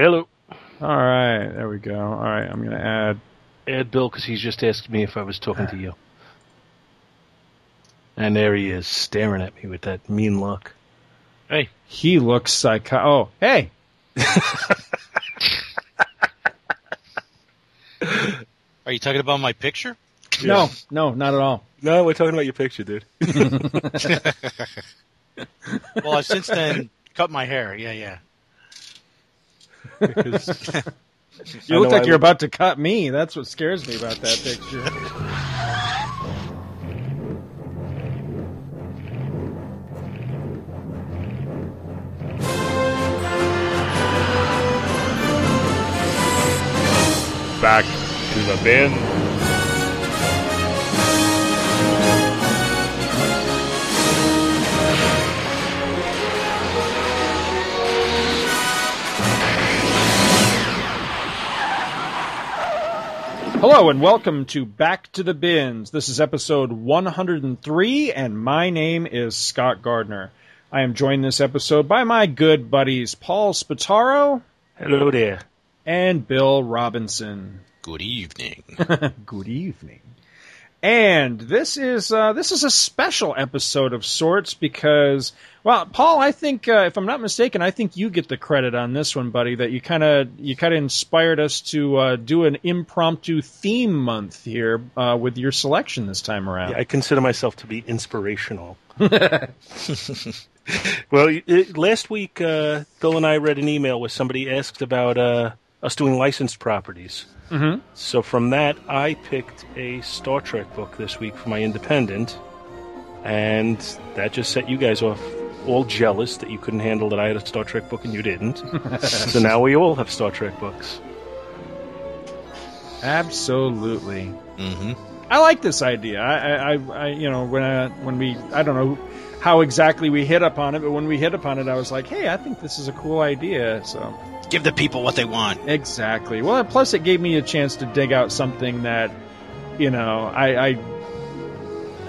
Hello. All right, there we go. All right, I'm going to add. Add Bill because he's just asked me if I was talking to you. And there he is, staring at me with that mean look. Hey. He looks psycho. Oh, hey. Are you talking about my picture? No, no, not at all. No, we're talking about your picture, dude. Well, I've since then cut my hair. Yeah, yeah. Because You look like I you're look- about to cut me. That's what scares me about that picture. Back to the bin. Hello and welcome to Back to the Bins. This is episode 103, and my name is Scott Gardner. I am joined this episode by my good buddies Paul Spataro hello there. and Bill Robinson. Good evening. Good evening. And this is uh, this is a special episode of sorts because, well, Paul, I think uh, if I'm not mistaken, I think you get the credit on this one, buddy. That you kind of you kind of inspired us to uh, do an impromptu theme month here uh, with your selection this time around. I consider myself to be inspirational. well, it, last week, uh, Bill and I read an email where somebody asked about uh, us doing licensed properties. Mhm. So from that, I picked a Star Trek book this week for my independent, and that just set you guys off all jealous that you couldn't handle that I had a Star Trek book and you didn't. so now we all have Star Trek books. Absolutely. hmm I like this idea. I, I, I, I you know, when I, when we, I don't know how exactly we hit upon it, but when we hit upon it, I was like, hey, I think this is a cool idea. So Give the people what they want. exactly. Well, plus it gave me a chance to dig out something that, you know, I, I,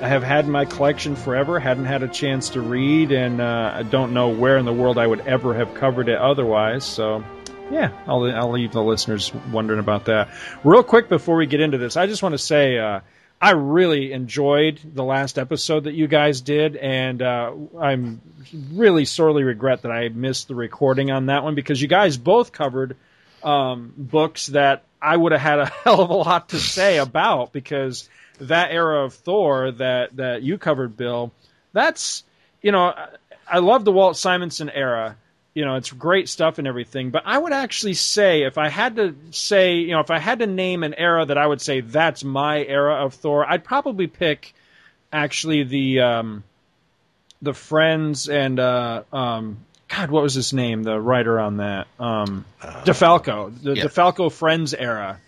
I have had in my collection forever. Hadn't had a chance to read, and uh, I don't know where in the world I would ever have covered it otherwise. So. Yeah, I'll, I'll leave the listeners wondering about that. Real quick before we get into this, I just want to say uh, I really enjoyed the last episode that you guys did, and uh, I'm really sorely regret that I missed the recording on that one because you guys both covered um, books that I would have had a hell of a lot to say about because that era of Thor that that you covered, Bill, that's you know I, I love the Walt Simonson era. You know, it's great stuff and everything, but I would actually say if I had to say, you know, if I had to name an era that I would say that's my era of Thor, I'd probably pick actually the um, the Frenz and uh, um, God, what was his name? The writer on that, um, DeFalco, the yeah. DeFalco Frenz era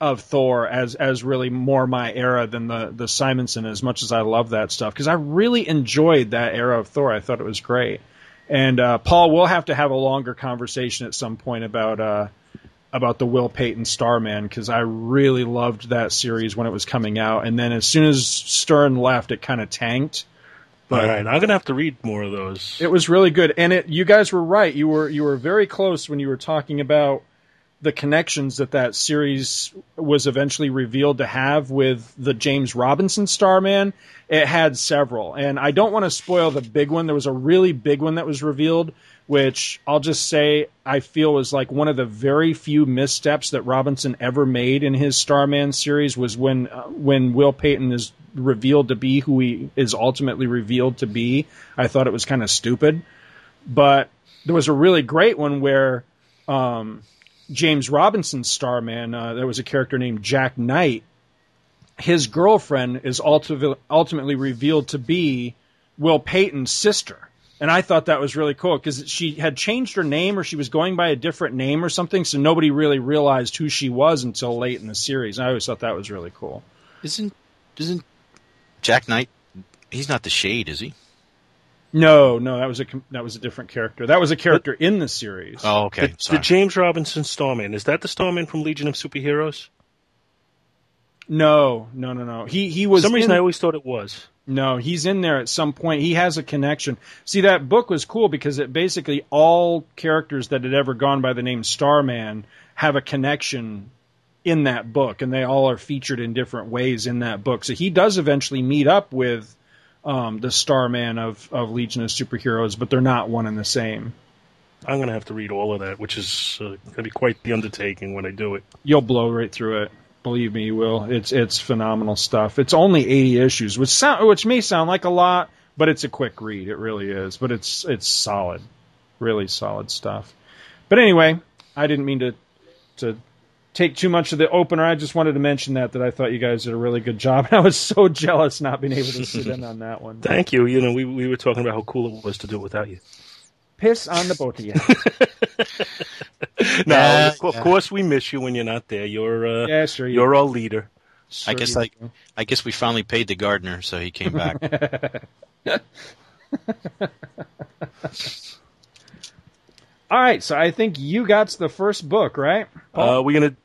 of Thor as as really more my era than the the Simonson. As much as I love that stuff, because I really enjoyed that era of Thor. I thought it was great. And uh, Paul, we'll have to have a longer conversation at some point about uh, about the Will Payton Starman because I really loved that series when it was coming out, and then as soon as Stern left, it kind of tanked. All right, I'm gonna have to read more of those. It was really good, and it. You guys were right. You were you were very close when you were talking about the connections that that series was eventually revealed to have with the James Robinson Starman. It had several, and I don't want to spoil the big one. There was a really big one that was revealed, which I'll just say I feel was like one of the very few missteps that Robinson ever made in his Starman series was when uh, when Will Payton is revealed to be who he is ultimately revealed to be. I thought it was kind of stupid, but there was a really great one where um, James Robinson's Starman, uh, there was a character named Jack Knight. His girlfriend is ulti- ultimately revealed to be Will Payton's sister. And I thought that was really cool because she had changed her name or she was going by a different name or something, so nobody really realized who she was until late in the series. And I always thought that was really cool. Isn't isn't Jack Knight? He's not the Shade, is he? No, no, that was a that was a different character. That was a character in the series. Oh, okay. The, the James Robinson Starman is that the Starman from Legion of Superheroes? No, no, no, no. He he For was some reason, in- I always thought it was. No, he's in there at some point. He has a connection. See, that book was cool because it basically all characters that had ever gone by the name Starman have a connection in that book, and they all are featured in different ways in that book. So he does eventually meet up with um, the Starman of, of Legion of Superheroes, but they're not one and the same. I'm going to have to read all of that, which is uh, going to be quite the undertaking when I do it. You'll blow right through it. Believe me, you will. It's it's phenomenal stuff. It's only 80 issues, which sound which may sound like a lot, but it's a quick read. It really is. But it's it's solid, really solid stuff. But anyway, I didn't mean to to take too much of the opener. I just wanted to mention that that I thought you guys did a really good job. I was so jealous not being able to sit in on that one. Thank you. You know, we we were talking about how cool it was to do it without you. Piss on the both of you. no, Yeah, of, yeah. course we miss you when you're not there. You're uh, yeah, sure. you- you're our leader. sure I guess you like do. I guess we finally paid the gardener, so he came back. All right, so I think you got the first book, right? Uh, we're gonna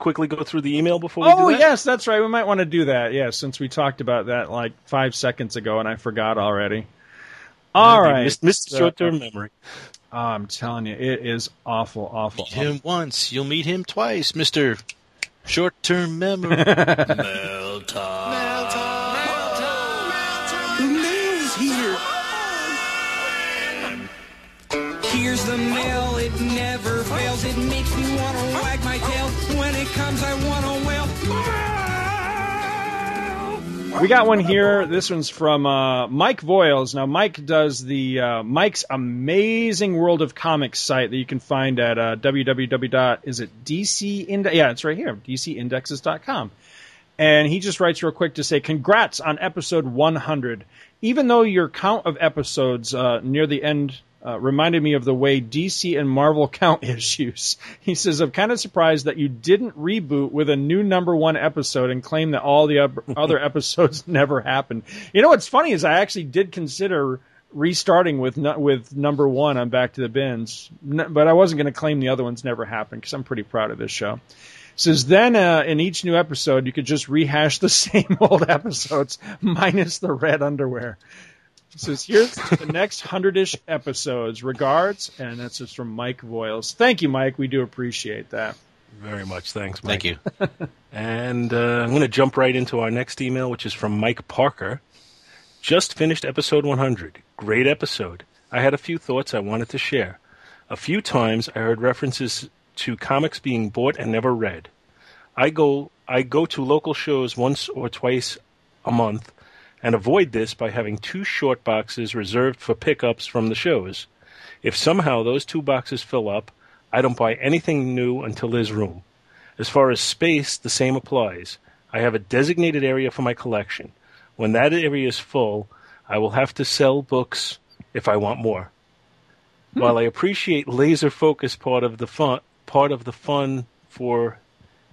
quickly go through the email before we Oh do that. Oh, yes, that's right. We might want to do that. Yeah, since we talked about that like five seconds ago, and I forgot already. All right, Missed, missed So- short-term memory. Oh, I'm telling you, it is awful, awful. meet him once, you'll meet him twice, Mister Short-term memory. Mel time. Mel time. Mel time. The mail's here. Here's the mail, We got one here. This one's from uh, Mike Voiles. Now, Mike does the uh, Mike's Amazing World of Comics site that you can find at uh, www. Is it DC Index? Yeah, it's right here. DCindexes.com. And he just writes real quick to say, "Congrats on episode 100. Even though your count of episodes uh, near the end." Uh, reminded me of the way DC and Marvel count issues. He says, I'm kind of surprised that you didn't reboot with a new number one episode and claim that all the other episodes never happened. You know what's funny is I actually did consider restarting with with number one on Back to the Bins, but I wasn't going to claim the other ones never happened because I'm pretty proud of this show. Says then uh, in each new episode you could just rehash the same old episodes minus the red underwear. Says here's the next hundred-ish episodes. Regards, and that's just from Mike Voiles. Thank you, Mike. We do appreciate that. Very much. Thanks, Mike. Thank you. And uh, I'm going to jump right into our next email, which is from Mike Parker. Just finished episode 100. Great episode. I had a few thoughts I wanted to share. A few times I heard references to comics being bought and never read. I go I go to local shows once or twice a month and avoid this by having two short boxes reserved for pickups from the shows. If somehow those two boxes fill up, I don't buy anything new until there's room. As far as space, the same applies. I have a designated area for my collection. When that area is full, I will have to sell books if I want more. Hmm. While I appreciate laser focus part of the fun, part of the fun for,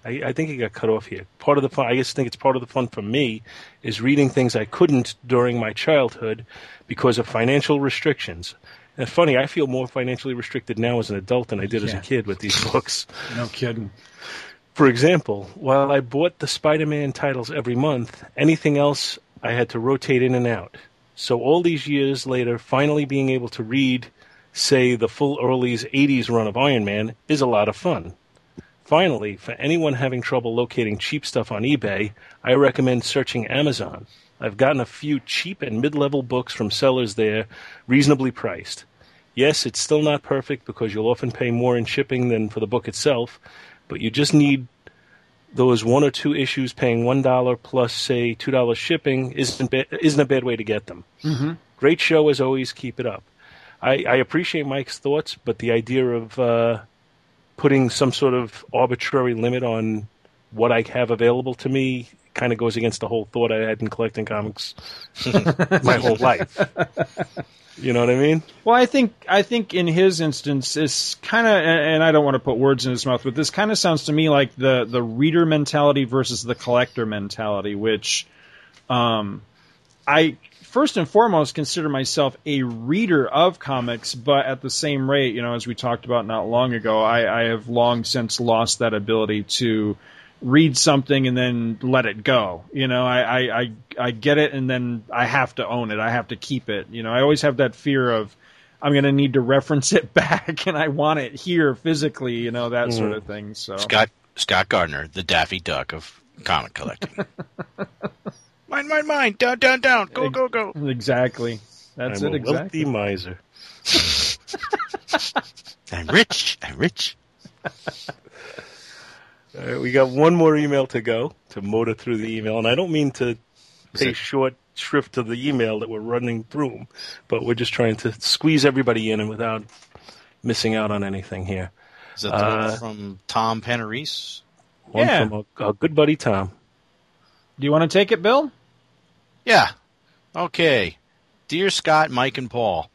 I, I think it got cut off here. Part of the fun, I just think it's part of the fun for me, is reading things I couldn't during my childhood because of financial restrictions. And it's funny, I feel more financially restricted now as an adult than I did as a kid with these books. No kidding. For example, while I bought the Spider Man titles every month, anything else I had to rotate in and out. So all these years later, finally being able to read, say, the full Early's 80s run of Iron Man is a lot of fun. Finally, for anyone having trouble locating cheap stuff on eBay, I recommend searching Amazon. I've gotten a few cheap and mid level books from sellers there, reasonably priced. Yes, it's still not perfect because you'll often pay more in shipping than for the book itself, but you just need those one or two issues paying one dollar plus say two dollars shipping isn't ba- isn't a bad way to get them. Mm-hmm. Great show as always. Keep it up. I, I appreciate Mike's thoughts, but the idea of uh, putting some sort of arbitrary limit on what I have available to me kind of goes against the whole thought I had in collecting comics my whole life. You know what I mean? Well, I think I think in his instance, it's kind of, and I don't want to put words in his mouth, but this kind of sounds to me like the the reader mentality versus the collector mentality, which, um, I first and foremost consider myself a reader of comics, but at the same rate, you know, as we talked about not long ago, I, I have long since lost that ability to read something and then let it go. You know, I, I, I, I get it and then I have to own it. I have to keep it. You know, I always have that fear of I'm going to need to reference it back and I want it here physically, you know, that sort of mm. thing. So Scott Scott Gardner, the Daffy Duck of comic collecting. mine, mine, mine. Down, down, down. Go, go, go. exactly. That's I'm it a wealthy exactly. miser. I'm rich. I'm rich. All right, we got one more email to go to motor through the email, and I don't mean to pay it- short shrift to the email that we're running through, but we're just trying to squeeze everybody in and without missing out on anything here. Is that the Uh, one from Tom Panarese? One Yeah. from our, our good buddy Tom. Do you want to take it, Bill? Yeah. Okay. Dear Scott, Mike, and Paul.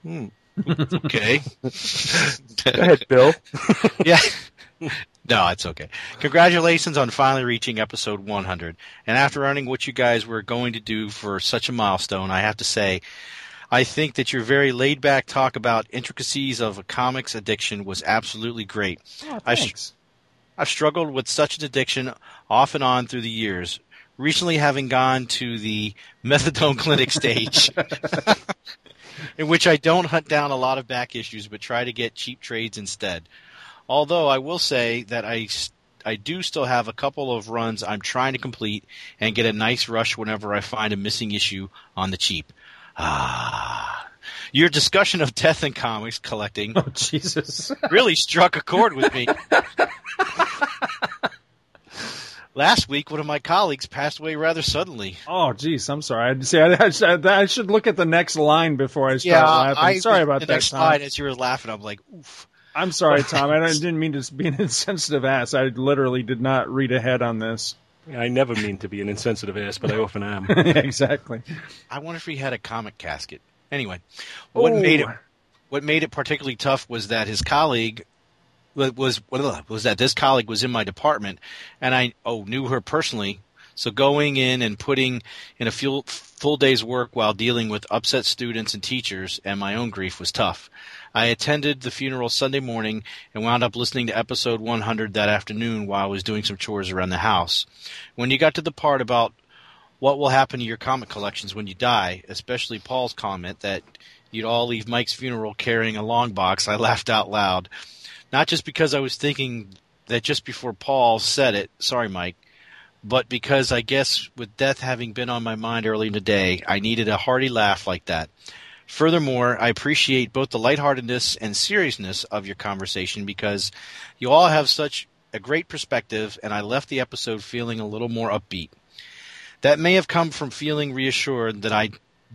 Hmm. Okay. Go ahead, Bill. yeah. No, it's okay. Congratulations on finally reaching episode 100. And after learning what you guys were going to do for such a milestone, I have to say, I think that your very laid back talk about intricacies of a comics addiction was absolutely great. Oh, thanks. I've struggled with such an addiction off and on through the years. Recently, having gone to the methadone clinic stage, in which I don't hunt down a lot of back issues, but try to get cheap trades instead. Although I will say that I I do still have a couple of runs I'm trying to complete and get a nice rush whenever I find a missing issue on the cheap. Ah. Your discussion of death in comics collecting Oh, Jesus. really struck a chord with me. Last week, one of my colleagues passed away rather suddenly. Oh, geez, I'm sorry. I see. I, I, should- I should look at the next line before I start laughing. sorry about the that, next Tom. slide as you were laughing. I'm like, oof. I'm sorry, Tom. I didn't mean to be an insensitive ass. I literally did not read ahead on this. I never mean to be an insensitive ass, but I often am. exactly. I wonder if he had a comic casket. Anyway, what made it what made it particularly tough was that his colleague was was that this colleague was in my department, and I oh knew her personally. So going in and putting in a full full day's work while dealing with upset students and teachers and my own grief was tough. I attended the funeral Sunday morning and wound up listening to episode 100 that afternoon while I was doing some chores around the house. When you got to the part about what will happen to your comic collections when you die, especially Paul's comment that you'd all leave Mike's funeral carrying a long box, I laughed out loud. Not just because I was thinking that just before Paul said it, sorry Mike, but because I guess with death having been on my mind early in the day, I needed a hearty laugh like that. Furthermore, I appreciate both the lightheartedness and seriousness of your conversation because you all have such a great perspective, and I left the episode feeling a little more upbeat. That may have come from feeling reassured that I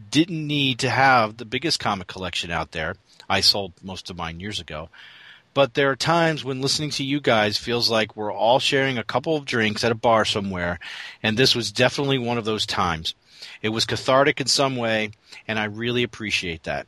didn't need to have the biggest comic collection out there. I sold most of mine years ago. But there are times when listening to you guys feels like we're all sharing a couple of drinks at a bar somewhere, and this was definitely one of those times. It was cathartic in some way, and I really appreciate that.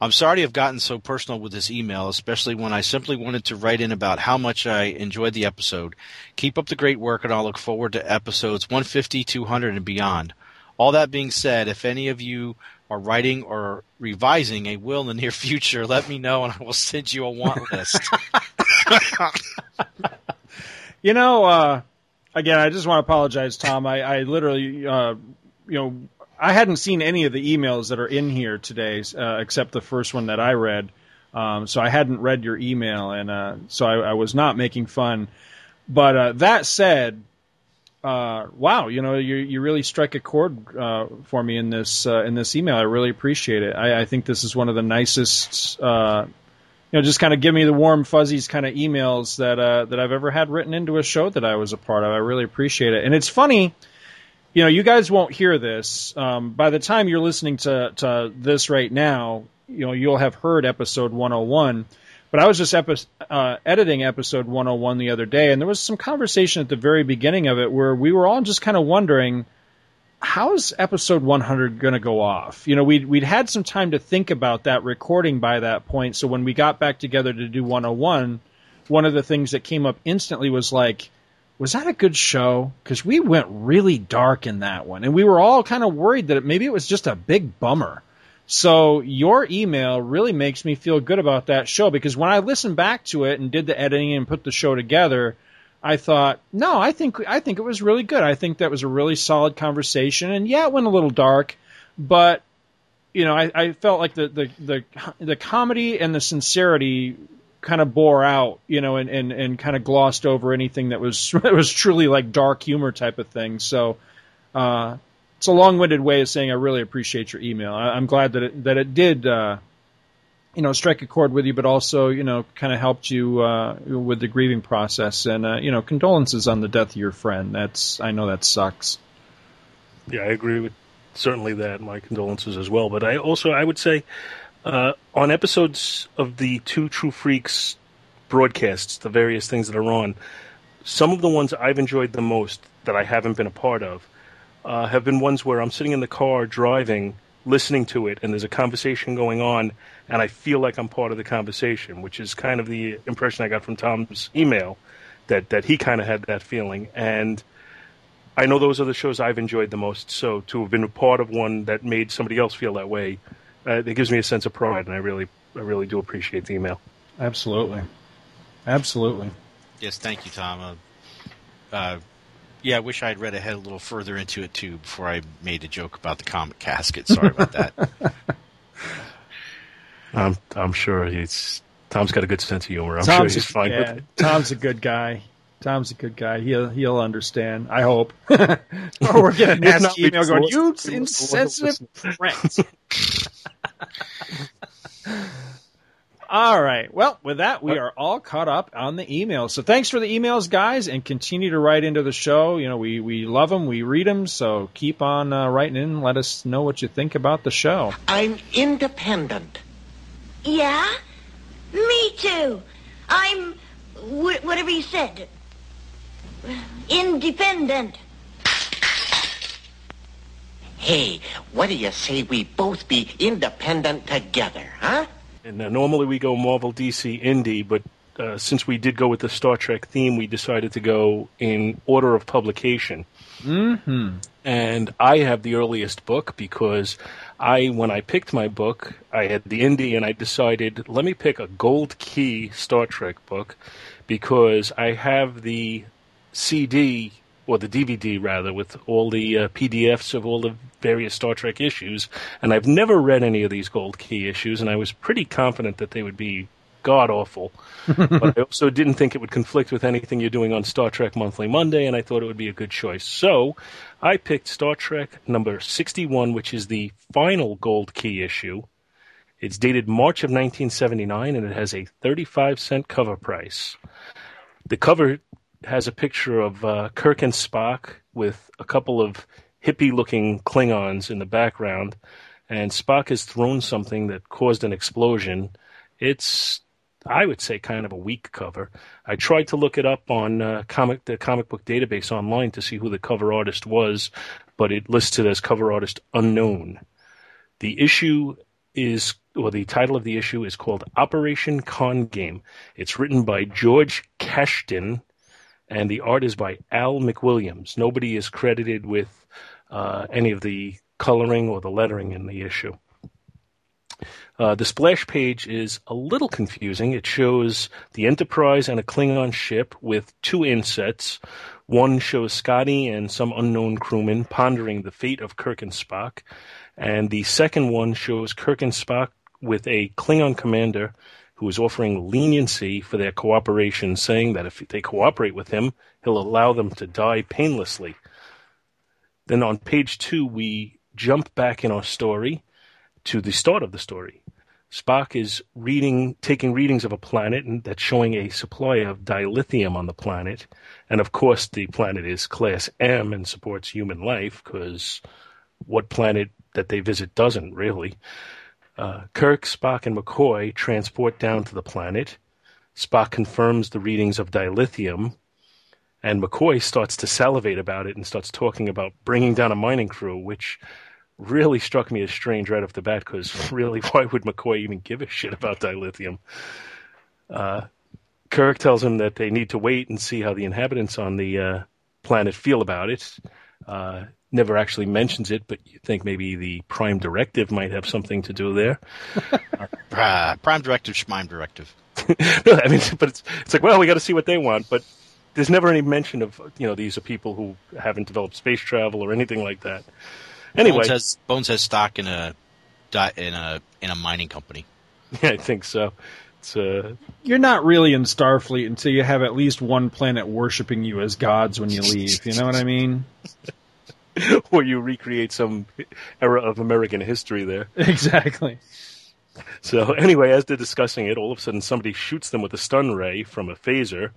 I'm sorry to have gotten so personal with this email, especially when I simply wanted to write in about how much I enjoyed the episode. Keep up the great work, and I'll look forward to episodes 150, 200, and beyond. All that being said, if any of you are writing or revising a will in the near future, let me know and I will send you a want list. You know, uh, again, I just want to apologize, Tom. I, I literally, uh, you know, I hadn't seen any of the emails that are in here today, uh, except the first one that I read. Um, so I hadn't read your email, and uh, so I, I was not making fun. But uh, that said, uh, wow, you know, you you really strike a chord uh, for me in this uh, in this email. I really appreciate it. I, I think this is one of the nicest, uh, you know, just kind of give me the warm fuzzies kind of emails that uh, that I've ever had written into a show that I was a part of. I really appreciate it, and it's funny. You know, you guys won't hear this. Um, by the time you're listening to, to this right now, you know, you'll have heard episode 101. But I was just epi- uh, editing episode 101 the other day, and there was some conversation at the very beginning of it where we were all just kind of wondering, how's episode 100 going to go off? You know, we'd, we'd had some time to think about that recording by that point. So when we got back together to do 101, one of the things that came up instantly was like, was that a good show? Because we went really dark in that one, and we were all kind of worried that it, maybe it was just a big bummer. So your email really makes me feel good about that show because when I listened back to it and did the editing and put the show together, I thought, no, I think I think it was really good. I think that was a really solid conversation, and yeah, it went a little dark, but you know, I, I felt like the, the the the comedy and the sincerity kind of bore out, you know, and, and, and kind of glossed over anything that was that was truly like dark humor type of thing. So, uh, it's a long-winded way of saying I really appreciate your email. I, I'm glad that it that it did, uh, you know, strike a chord with you, but also you know, kind of helped you uh, with the grieving process. And uh, you know, condolences on the death of your friend. That's I know that sucks. Yeah, I agree with certainly that. My condolences as well. But I also I would say uh, on episodes of the Two True Freaks broadcasts, the various things that are on, some of the ones I've enjoyed the most that I haven't been a part of uh, have been ones where I'm sitting in the car driving, listening to it, and there's a conversation going on, and I feel like I'm part of the conversation, which is kind of the impression I got from Tom's email that that he kind of had that feeling, and I know those are the shows I've enjoyed the most. So to have been a part of one that made somebody else feel that way, uh, it gives me a sense of pride, and I really I really do appreciate the email. Absolutely, absolutely. Yes, thank you, Tom. Uh, uh, yeah, I wish I had read ahead a little further into it too before I made a joke about the comic casket. Sorry about that. I'm I'm sure he's Tom's got a good sense of humor. I'm Tom's sure he's a, fine yeah, with it. Tom's a good guy. Tom's a good guy. He'll he'll understand. I hope. or we're getting a If not, nasty we email going, "You we lost a lot of insensitive pricks." All right. Well, with that, we are all caught up on the emails. So thanks for the emails, guys, and continue to write into the show. You know, we we love them, we read them. So keep on uh, writing in. Let us know what you think about the show. I'm independent. Yeah? Me too. I'm wh- whatever you said. Independent. Hey, what do you say we both be independent together, huh? And uh, normally we go Marvel, DC, Indie, but uh, since we did go with the Star Trek theme, we decided to go in order of publication. Mm-hmm. And I have the earliest book because I, when I picked my book, I had the Indie, and I decided let me pick a Gold Key Star Trek book because I have the CD or the DVD rather with all the uh, PDFs of all the various Star Trek issues, and I've never read any of these Gold Key issues, and I was pretty confident that they would be god awful. but I also didn't think it would conflict with anything you're doing on Star Trek Monthly Monday, and I thought it would be a good choice. So I picked Star Trek number 61, which is the final Gold Key issue. It's dated March of 1979, and it has a 35 cent cover price. The cover has a picture of uh, Kirk and Spock with a couple of hippie looking Klingons in the background, and Spock has thrown something that caused an explosion. It's, I would say, kind of a weak cover. I tried to look it up on uh, comic the comic book database online to see who the cover artist was, but it lists it as cover artist unknown. The issue is, or the title of the issue is called Operation Con Game. It's written by George Kashdan, and the art is by Al McWilliams. Nobody is credited with uh, any of the coloring or the lettering in the issue. Uh, the splash page is a little confusing. It shows the Enterprise and a Klingon ship with two insets. One shows Scotty and some unknown crewman pondering the fate of Kirk and Spock, and the second one shows Kirk and Spock with a Klingon commander who is offering leniency for their cooperation, saying that if they cooperate with him, he'll allow them to die painlessly. Then on page two, we jump back in our story to the start of the story. Spock is reading, taking readings of a planet and that's showing a supply of dilithium on the planet. And of course, the planet is class M and supports human life because what planet that they visit doesn't really. Uh, Kirk, Spock, and McCoy transport down to the planet. Spock confirms the readings of dilithium, and McCoy starts to salivate about it and starts talking about bringing down a mining crew, which really struck me as strange right off the bat because really, why would McCoy even give a shit about dilithium? Uh, Kirk tells him that they need to wait and see how the inhabitants on the uh, planet feel about it. Uh, never actually mentions it, but you think maybe the Prime Directive might have something to do there. Uh, Prime Directive, Schmime Directive. no, I mean, but it's it's like, well, we got to see what they want. But there's never any mention of you know these are people who haven't developed space travel or anything like that. Anyway, Bones has, Bones has stock in a in a in a mining company. yeah, I think so. Uh, You're not really in Starfleet until you have at least one planet worshiping you as gods when you leave. You know what I mean? or you recreate some era of American history there. Exactly. So anyway, as they're discussing it, all of a sudden somebody shoots them with a stun ray from a phaser,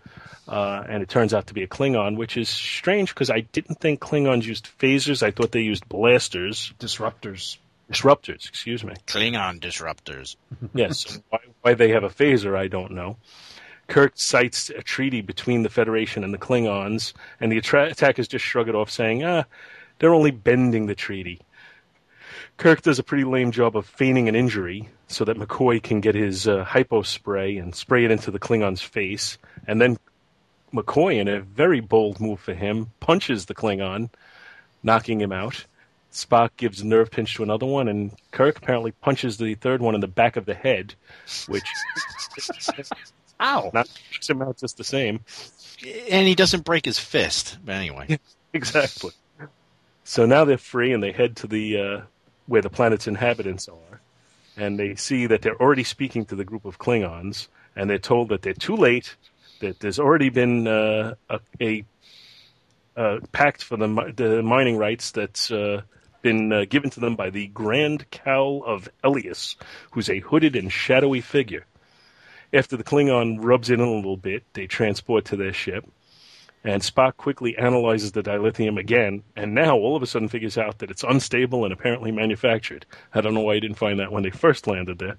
uh, and it turns out to be a Klingon, which is strange because I didn't think Klingons used phasers. I thought they used blasters, Disruptors. Disruptors. Excuse me. Klingon disruptors. Yes. why, why they have a phaser, I don't know. Kirk cites a treaty between the Federation and the Klingons, and the attra- attackers just shrug it off, saying, "Ah, they're only bending the treaty." Kirk does a pretty lame job of feigning an injury so that McCoy can get his uh, hypo spray and spray it into the Klingon's face, and then McCoy, in a very bold move for him, punches the Klingon, knocking him out. Spock gives a nerve pinch to another one, and Kirk apparently punches the third one in the back of the head, which Ow. not him out just the same. And he doesn't break his fist. But anyway. Exactly. So now they're free, and they head to the uh, where the planet's inhabitants are, and they see that they're already speaking to the group of Klingons, and they're told that they're too late, that there's already been uh, a, a uh, pact for the, the mining rights that's uh, been uh, given to them by the Grand Cowl of Elias, who's a hooded and shadowy figure. After the Klingon rubs in a little bit, they transport to their ship, and Spock quickly analyzes the dilithium again, and now all of a sudden figures out that it's unstable and apparently manufactured. I don't know why he didn't find that when they first landed there.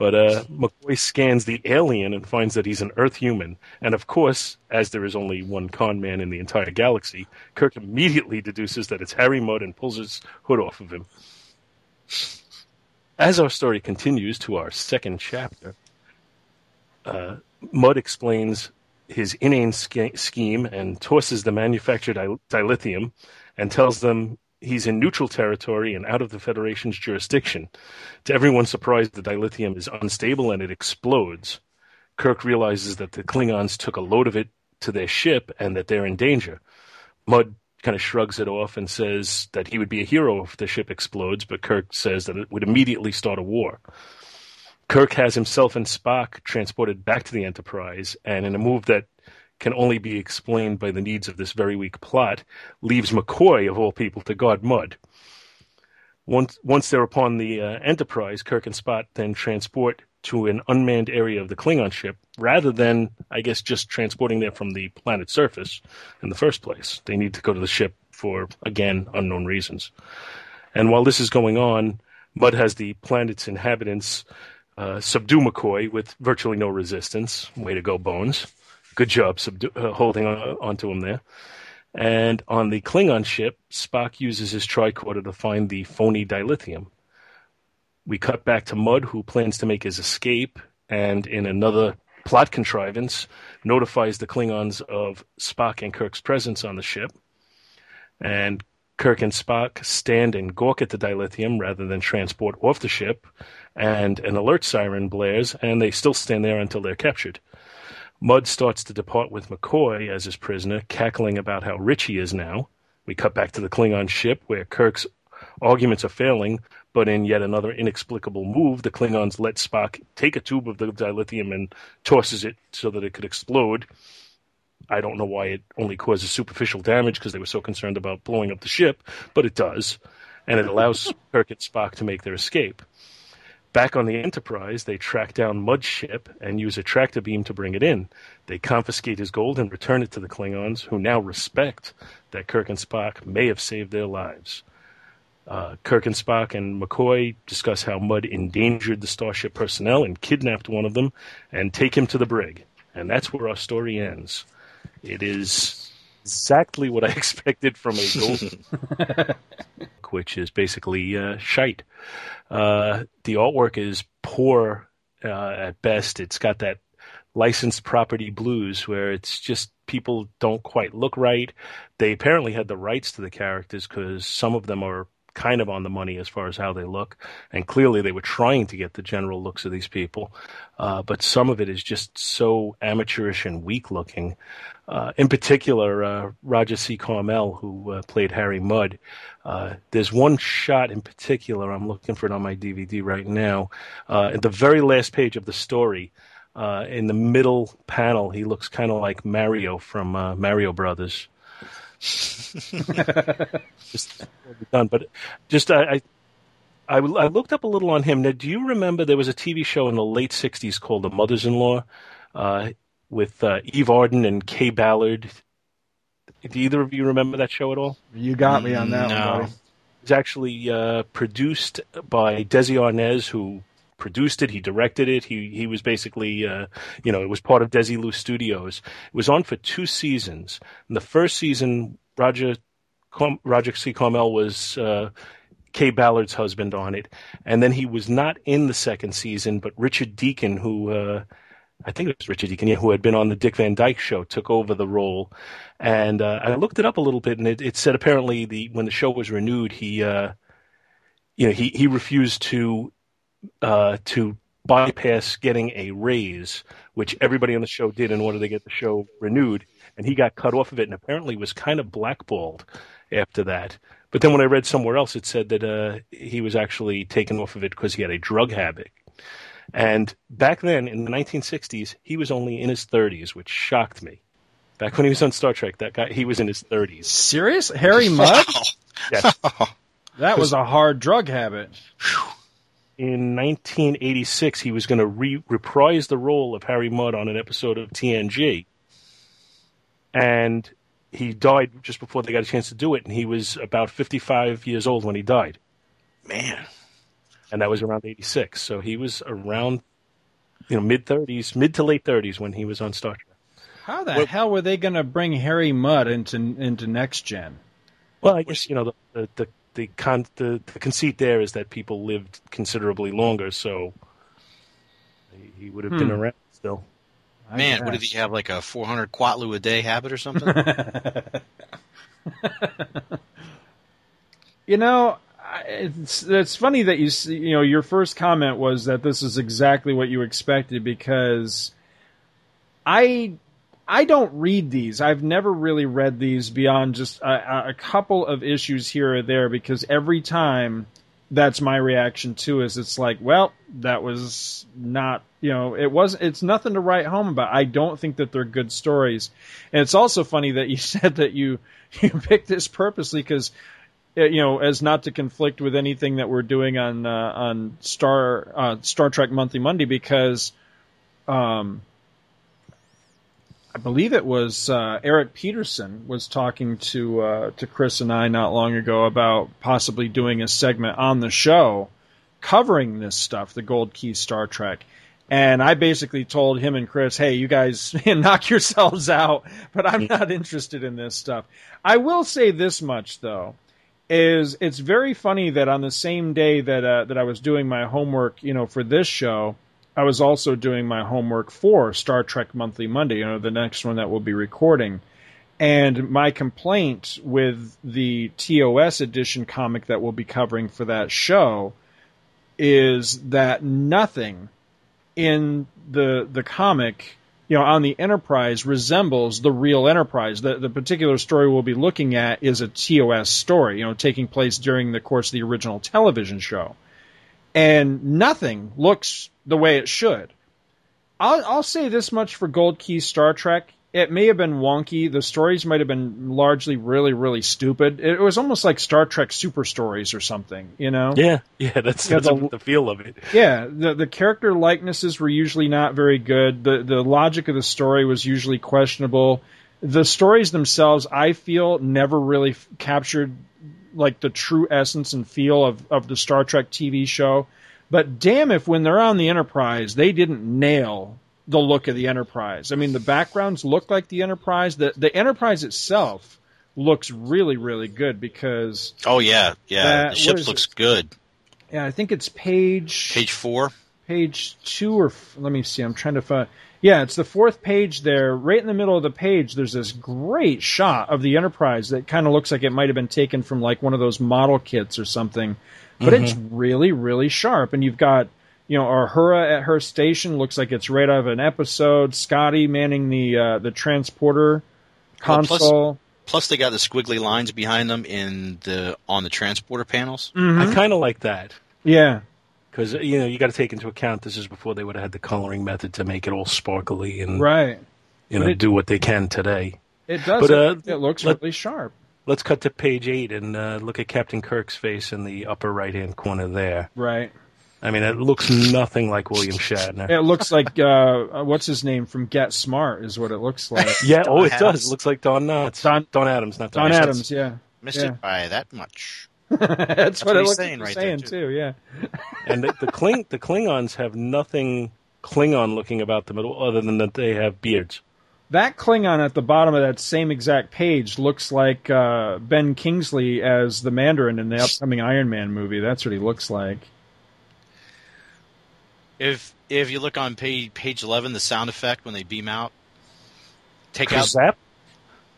But uh, McCoy scans the alien and finds that he's an Earth human. And of course, as there is only one con man in the entire galaxy, Kirk immediately deduces that it's Harry Mudd and pulls his hood off of him. As our story continues to our second chapter, uh, Mudd explains his inane sch- scheme and tosses the manufactured dil- dilithium and tells them he's in neutral territory and out of the Federation's jurisdiction. To everyone's surprise, the dilithium is unstable and it explodes. Kirk realizes that the Klingons took a load of it to their ship and that they're in danger. Mudd kind of shrugs it off and says that he would be a hero if the ship explodes, but Kirk says that it would immediately start a war. Kirk has himself and Spock transported back to the Enterprise, and in a move that can only be explained by the needs of this very weak plot, leaves McCoy, of all people, to guard Mudd. Once, once they're upon the uh, Enterprise, Kirk and Spock then transport to an unmanned area of the Klingon ship, rather than, I guess, just transporting there from the planet's surface in the first place. They need to go to the ship for, again, unknown reasons. And while this is going on, Mudd has the planet's inhabitants uh, subdue McCoy with virtually no resistance. Way to go, Bones. Good job subdu- uh, holding on, onto him there. And on the Klingon ship, Spock uses his tricorder to find the phony dilithium. We cut back to Mudd, who plans to make his escape, and in another plot contrivance, notifies the Klingons of Spock and Kirk's presence on the ship. And Kirk and Spock stand and gawk at the dilithium rather than transport off the ship, and an alert siren blares, and they still stand there until they're captured. Mudd starts to depart with McCoy as his prisoner, cackling about how rich he is now. We cut back to the Klingon ship where Kirk's arguments are failing, but in yet another inexplicable move, the Klingons let Spock take a tube of the dilithium and tosses it so that it could explode. I don't know why it only causes superficial damage because they were so concerned about blowing up the ship, but it does, and it allows Kirk and Spock to make their escape. Back on the Enterprise, they track down Mudd's ship and use a tractor beam to bring it in. They confiscate his gold and return it to the Klingons, who now respect that Kirk and Spock may have saved their lives. Uh, Kirk and Spock and McCoy discuss how Mudd endangered the Starship personnel and kidnapped one of them and take him to the brig. And that's where our story ends. It is exactly what I expected from a gold which is basically uh, shite. Uh, the artwork is poor uh, at best. It's got that licensed property blues where it's just people don't quite look right. They apparently had the rights to the characters because some of them are kind of on the money as far as how they look, and clearly they were trying to get the general looks of these people, uh, but some of it is just so amateurish and weak looking. Uh, in particular, uh, Roger C. Carmel, who uh, played Harry Mudd, uh, there's one shot in particular. I'm looking for it on my DVD right now. Uh, at the very last page of the story, in the middle panel, he looks kind of like Mario from Mario Brothers. just done, but just I, I I, I looked up a little on him. Now, do you remember there was a TV show in the late '60s called The Mothers-in-Law uh, with uh, Eve Arden and Kaye Ballard? Do either of you remember that show at all? You got me on that No. one, buddy. It was actually uh, produced by Desi Arnaz, who produced it. He directed it. He he was basically, uh, you know, it was part of Desilu Studios. It was on for two seasons. In the first season, Roger Com- Roger C. Carmel was uh, Kaye Ballard's husband on it, and then he was not in the second season. But Richard Deacon, who uh, I think it was Richard Deacon, who had been on the Dick Van Dyke Show, took over the role. And uh, I looked it up a little bit, and it, it said apparently the when the show was renewed, he, uh, you know, he he refused to uh, to bypass getting a raise, which everybody on the show did in order to get the show renewed, and he got cut off of it, and apparently was kind of blackballed after that. But then when I read somewhere else, it said that uh, he was actually taken off of it because he had a drug habit. And back then, in the 1960s, he was only in his 30s, which shocked me. Back when he was on Star Trek, that guy he was in his 30s. Serious? Harry Mudd? Yes. That was a hard drug habit. In 1986, he was going to re- reprise the role of Harry Mudd on an episode of TNG, and he died just before they got a chance to do it. And he was about 55 years old when he died, Man. and that was around 86. So he was around, you know, mid 30s, mid to late 30s when he was on Star Trek. How the hell were they going to bring Harry Mudd into into next gen? Well, I guess you know the the the the, con- the, the conceit there is that people lived considerably longer, so he- he would have been Hmm. around still. I Man, what did he have? Like a 400 quatloo a day habit or something? You know, it's it's funny that you s- you know your first comment was that this is exactly what you expected because I I don't read these. I've never really read these beyond just a, a couple of issues here or there because every time that's my reaction too is it's like well that was not you know it was it's nothing to write home about i don't think that they're good stories and it's also funny that you said that you you picked this purposely because you know as not to conflict with anything that we're doing on uh, on star uh, star trek monthly monday because um I believe it was uh, Eric Peterson was talking to uh, to Chris and I not long ago about possibly doing a segment on the show covering this stuff, the Gold Key Star Trek. And I basically told him and Chris, "Hey, you guys knock yourselves out, but I'm not interested in this stuff." I will say this much though, is it's very funny that on the same day that uh, that I was doing my homework, you know, for this show, I was also doing my homework for Star Trek Monthly Monday, you know, the next one that we'll be recording. And my complaint with the TOS edition comic that we'll be covering for that show is that nothing in the the comic, you know, on the Enterprise resembles the real Enterprise. The the particular story we'll be looking at is a TOS story, you know, taking place during the course of the original television show and nothing looks the way it should. I'll, I'll say this much for Gold Key Star Trek. It may have been wonky. The stories might have been largely really, really stupid. It was almost like Star Trek Super Stories or something, you know? Yeah, yeah, that's, Yeah, that's the- the feel of it. Yeah, the the character likenesses were usually not very good. The the logic of the story was usually questionable. The stories themselves, I feel, never really f- captured like the true essence and feel of of the Star Trek TV show. But damn if when they're on the Enterprise, they didn't nail the look of the Enterprise. I mean, the backgrounds look like the Enterprise. The the Enterprise itself looks really really good because oh yeah, yeah. That- the ship looks good. yeah, I think it's page Page four. page two or f- let me see. I'm trying to find. Yeah, it's the fourth page there. Right in the middle of the page, there's this great shot of the Enterprise that kind of looks like it might have been taken from like one of those model kits or something. But it's really, really sharp. And you've got, you know, Uhura at her station looks like it's right out of an episode. Scotty manning the uh, the transporter Well, plus- console. Plus, they got the squiggly lines behind them in the on the transporter panels. Mm-hmm. I kind of like that yeah, because you know you got to take into account this is before they would have had the coloring method to make it all sparkly and right. you know it- do what they can today. It does. But, uh, it, it looks let- really sharp. Let's cut to page eight and uh, look at Captain Kirk's face in the upper right hand corner there. Right. I mean, it looks nothing like William Shatner. It looks like uh, uh, what's his name from Get Smart is what it looks like. Yeah, oh, it Adams. does. It looks like Don Knotts. Don- Don Adams, not Don, Don Knotts. Adams, yeah. Missed Yeah. it by that much. That's, what, what it he's looks saying like right saying there, too. Yeah. And the, the Kling the Klingons have nothing Klingon looking about them at all, other than that they have beards. That Klingon at the bottom of that same exact page looks like uh, Ben Kingsley as the Mandarin in the upcoming Iron Man movie. That's what he looks like. If if you look on page page eleven, the sound effect when they beam out, take out Zap?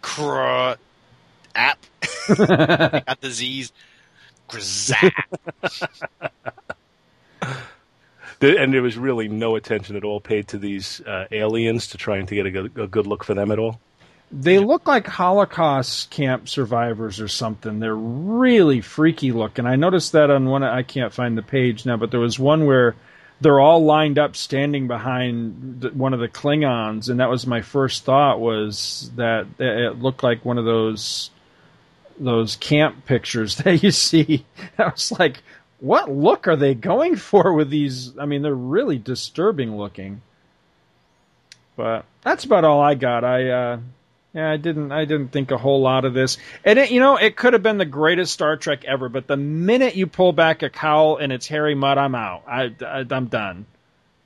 cr app, got the Z's. Grzap. And there was really no attention at all paid to these uh, aliens to trying to get a good, a good look for them at all. They look like Holocaust camp survivors or something. They're really freaky looking. I noticed that on one. I can't find the page now, but there was one where they're all lined up, standing behind one of the Klingons, and that was my first thought was that it looked like one of those those camp pictures that you see. I was like, what look are they going for with these? I mean, they're really disturbing looking. But that's about all I got. I uh, yeah, I didn't I didn't think a whole lot of this. And it, you know, it could have been the greatest Star Trek ever, but the minute you pull back a cowl and it's Harry Mudd, I'm out. I, I am done.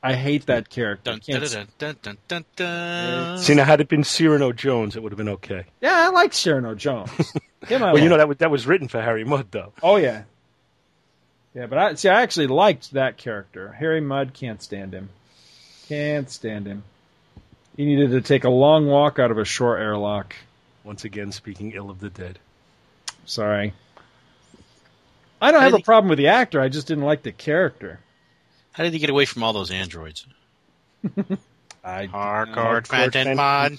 I hate that character. Dun, Can't dun, dun, dun, dun, dun. See, now had it been Cyrano Jones, it would have been okay. Yeah, I like Cyrano Jones. Him I Well, you know that was, that was written for Harry Mudd, though. Oh yeah, yeah. But I see. I actually liked that character. Harry Mudd can't stand him. Can't stand him. He needed to take a long walk out of a short airlock. Once again, speaking ill of the dead. Sorry. I don't have a problem with the actor. I just didn't like the character. How did he get away from all those androids? I Hardcore Hardcore Phantom Mod.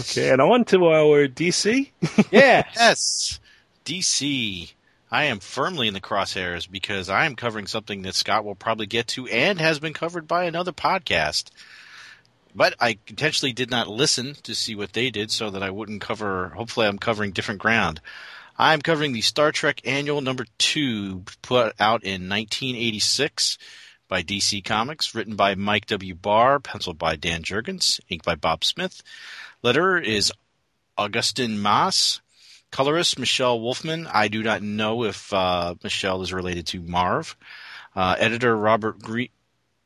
Okay, and on to our DC. yeah. Yes, DC. I am firmly in the crosshairs because I am covering something that Scott will probably get to and has been covered by another podcast. But I intentionally did not listen to see what they did so that I wouldn't cover, hopefully, I'm covering different ground. I'm covering the Star Trek Annual number two, put out in 1986 by DC Comics, written by Mike W. Barr, penciled by Dan Jurgens, inked by Bob Smith. Letterer is Agustin Mas. Colorist Michelle Wolfman. I do not know if uh, Michelle is related to Marv. Uh, editor Robert Gre-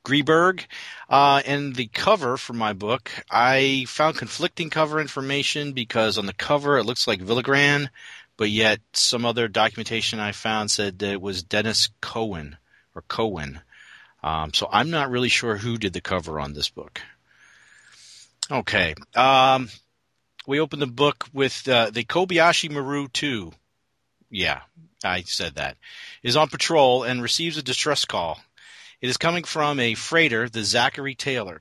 Greberg. Uh, and the cover for my book, I found conflicting cover information because on the cover it looks like Villagran, but yet some other documentation I found said that it was Dennis Cohen or Cohen. Um, so I'm not really sure who did the cover on this book. Okay. Um, we open the book with uh, the Kobayashi Maru 2. Yeah, I said that. Is on patrol and receives a distress call. It is coming from a freighter, the Zachary Taylor.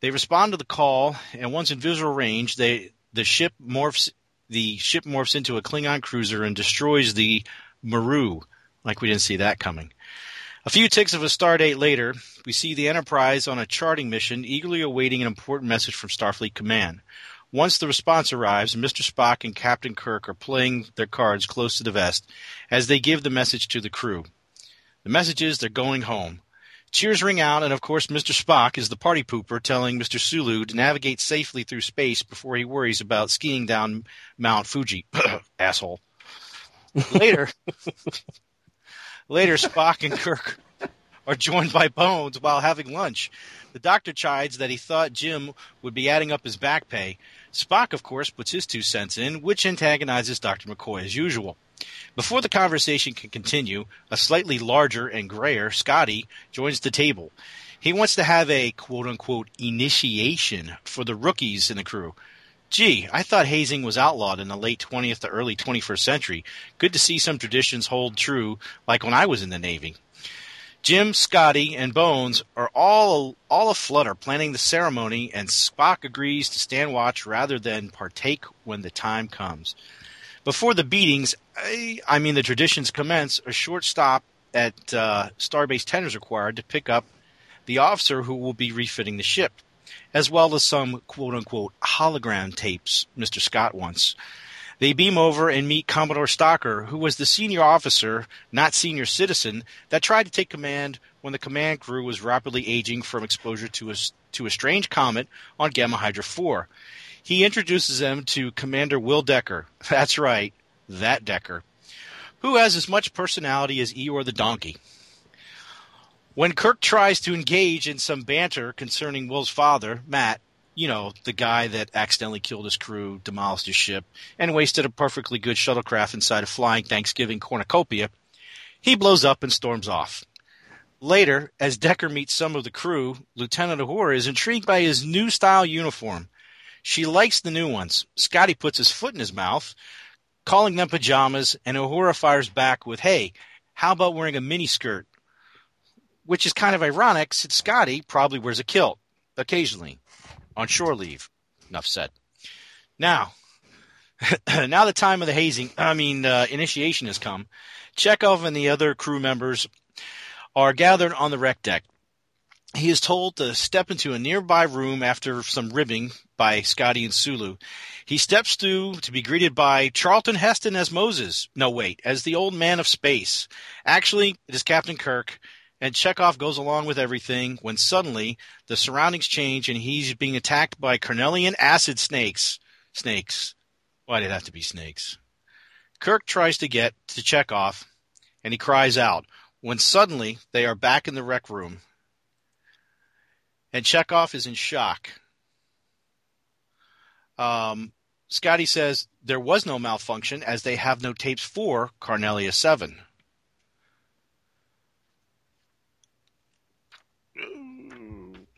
They respond to the call, and once in visual range, they the ship morphs the ship morphs into a Klingon cruiser and destroys the Maru. Like we didn't see that coming. A few ticks of a stardate later, we see the Enterprise on a charting mission, eagerly awaiting an important message from Starfleet Command. Once the response arrives, Mr. Spock and Captain Kirk are playing their cards close to the vest as they give the message to the crew. The message is they're going home. Cheers ring out, and of course, Mr. Spock is the party pooper telling Mr. Sulu to navigate safely through space before he worries about skiing down Mount Fuji. Asshole. Later, later, Spock and Kirk are joined by Bones while having lunch. The doctor chides that he thought Jim would be adding up his back pay. Spock, of course, puts his two cents in, which antagonizes Dr. McCoy as usual. Before the conversation can continue, a slightly larger and grayer Scotty joins the table. He wants to have a quote unquote initiation for the rookies in the crew. Gee, I thought hazing was outlawed in the late 20th to early 21st century. Good to see some traditions hold true, like when I was in the Navy. Jim, Scotty, and Bones are all all aflutter planning the ceremony, and Spock agrees to stand watch rather than partake when the time comes. Before the beatings, I, I mean the traditions commence, a short stop at uh, Starbase 10 is required to pick up the officer who will be refitting the ship, as well as some quote unquote hologram tapes Mr. Scott wants. They beam over and meet Commodore Stocker, who was the senior officer, not senior citizen, that tried to take command when the command crew was rapidly aging from exposure to a, to a strange comet on Gamma Hydra 4. He introduces them to Commander Will Decker. That's right, that Decker, who has as much personality as Eeyore the donkey. When Kirk tries to engage in some banter concerning Will's father, Matt, you know, the guy that accidentally killed his crew, demolished his ship, and wasted a perfectly good shuttlecraft inside a flying Thanksgiving cornucopia, he blows up and storms off. Later, as Decker meets some of the crew, Lieutenant Uhura is intrigued by his new style uniform. She likes the new ones. Scotty puts his foot in his mouth, calling them pajamas, and Uhura fires back with, hey, how about wearing a miniskirt? Which is kind of ironic since Scotty probably wears a kilt occasionally on shore leave. Enough said. Now, now the time of the hazing, I mean, uh, initiation has come. Chekov and the other crew members are gathered on the wreck deck. He is told to step into a nearby room after some ribbing by Scotty and Sulu. He steps through to be greeted by Charlton Heston as Moses. No, wait, as the old man of space. Actually, it is Captain Kirk, and Chekov goes along with everything when suddenly the surroundings change and he's being attacked by Cornelian acid snakes. Snakes. Why did it have to be snakes? Kirk tries to get to Chekov and he cries out when suddenly they are back in the rec room and Chekov is in shock. Um, Scotty says there was no malfunction as they have no tapes for Carnelia 7.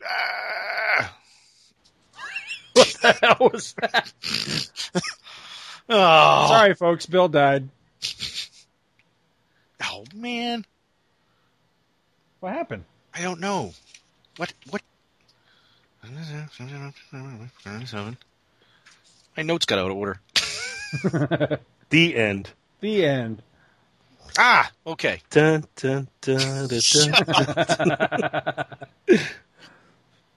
Ah. What the hell was that? Oh, Sorry, folks. Bill died. Oh man, What happened? I don't know. What what? My notes got out of order. The end. The end. Ah, okay. Dun, dun, dun, dun, dun.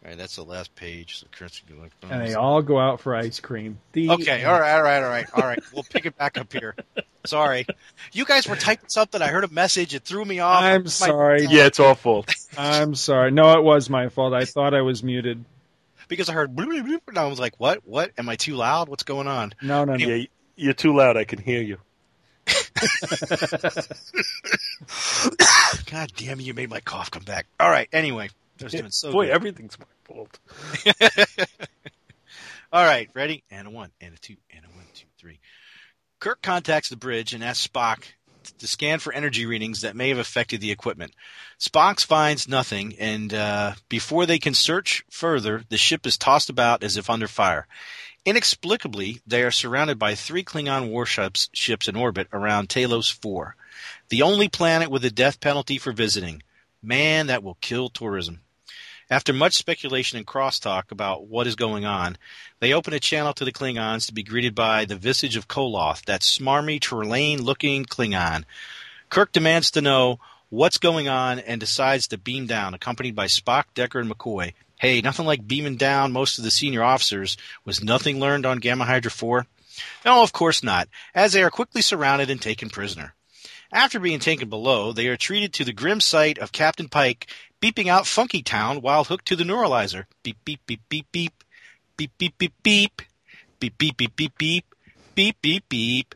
All right, that's the last page. So currency And they oh, all go out for ice cream. The Okay, all right, all right, all right, all right. We'll pick it back up here. Sorry, you guys were typing something. I heard a message. It threw me off. I'm My- sorry. yeah, it's all fault. I'm sorry. No, it was my fault. I thought I was muted. because I heard bloop, bloop, bloop, and I was like, "What? What? Am I too loud? What's going on?" No, no, no. Yeah, you're too loud. I can hear you. God damn you! You made my cough come back. All right. Anyway, Doing so Boy, good. everything's my fault. All right, ready? And a one, and a two, and a one, two, three. Kirk contacts the bridge and asks Spock to scan for energy readings that may have affected the equipment. Spock finds nothing, and uh, before they can search further, the ship is tossed about as if under fire. Inexplicably, they are surrounded by three Klingon warships ships in orbit around Talos 4, the only planet with a death penalty for visiting. Man, that will kill tourism. After much speculation and crosstalk about what is going on, they open a channel to the Klingons to be greeted by the visage of Koloth, that smarmy, Trelane-looking Klingon. Kirk demands to know what's going on and decides to beam down, accompanied by Spock, Decker, and McCoy. Hey, nothing like beaming down most of the senior officers. Was nothing learned on Gamma Hydra 4? No, of course not, as they are quickly surrounded and taken prisoner. After being taken below, they are treated to the grim sight of Captain Pike beeping out Funky Town while hooked to the neuralizer. Beep, beep, beep, beep, beep. Beep, beep, beep, beep. Beep, beep, beep, beep, beep. Beep, beep, beep.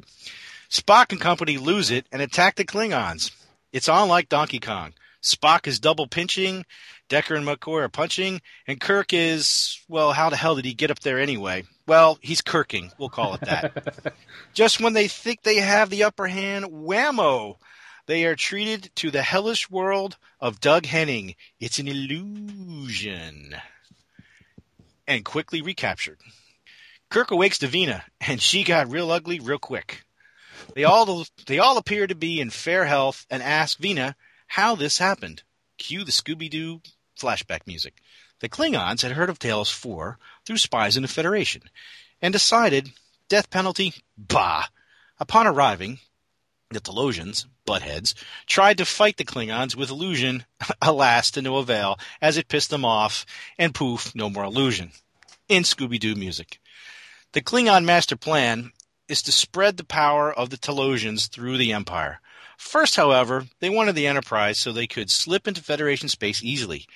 Spock and company lose it and attack the Klingons. It's on like Donkey Kong. Spock is double pinching, Decker and McCoy are punching, and Kirk is, well, how the hell did he get up there anyway? Well, he's kirking, we'll call it that. Just when they think they have the upper hand, whammo! They are treated to the hellish world of Doug Henning. It's an illusion. And quickly recaptured. Kirk awakes Davina, and she got real ugly real quick. They all they all appear to be in fair health and ask Vina how this happened. Cue the Scooby Doo flashback music. The Klingons had heard of Talos 4 through spies in the Federation and decided death penalty, bah. Upon arriving, the Talosians, buttheads, tried to fight the Klingons with illusion, alas, to no avail, as it pissed them off, and poof, no more illusion. In Scooby Doo music. The Klingon master plan is to spread the power of the Talosians through the Empire. First, however, they wanted the Enterprise so they could slip into Federation space easily.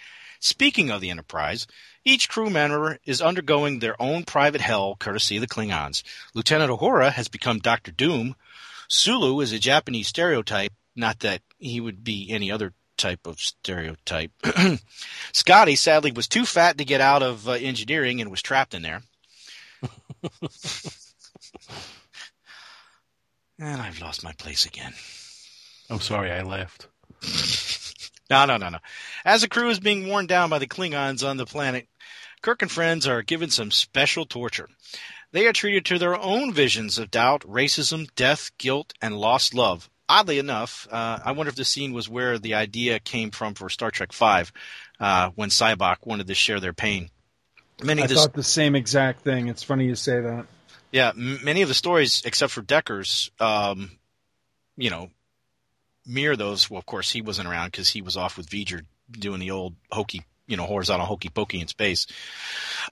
Speaking of the Enterprise, each crew member is undergoing their own private hell courtesy of the Klingons. Lieutenant Uhura has become Doctor Doom. Sulu is a Japanese stereotype, not that he would be any other type of stereotype. Scotty sadly was too fat to get out of uh, engineering and was trapped in there. and I've lost my place again. I'm sorry, I laughed. No, no, no, no. As the crew is being worn down by the Klingons on the planet, Kirk and friends are given some special torture. They are treated to their own visions of doubt, racism, death, guilt, and lost love. Oddly enough, uh, I wonder if this scene was where the idea came from for Star Trek V, uh, when Sybok wanted to share their pain. Many I of the thought the same exact thing. It's funny you say that. Yeah, m- many of the stories, except for Decker's, um, you know, mirror those. Well, of course, he wasn't around because he was off with V'ger doing the old hokey, you know, horizontal hokey pokey in space.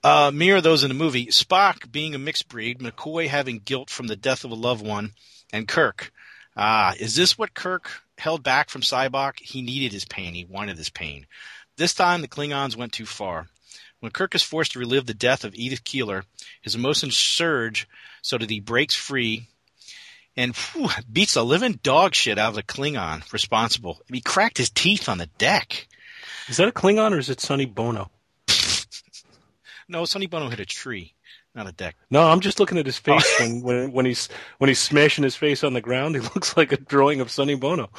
Uh, mirror those in the movie. Spock being a mixed breed, McCoy having guilt from the death of a loved one, and Kirk. Ah, is this what Kirk held back from Sybok? He needed his pain. He wanted his pain. This time, the Klingons went too far. When Kirk is forced to relive the death of Edith Keeler, his emotions surge so that he breaks free and beats the living dog shit out of the Klingon responsible. He cracked his teeth on the deck. Is that a Klingon or is it Sonny Bono? No, Sonny Bono hit a tree, not a deck. No, I'm just looking at his face when, when when he's when he's smashing his face on the ground. He looks like a drawing of Sonny Bono.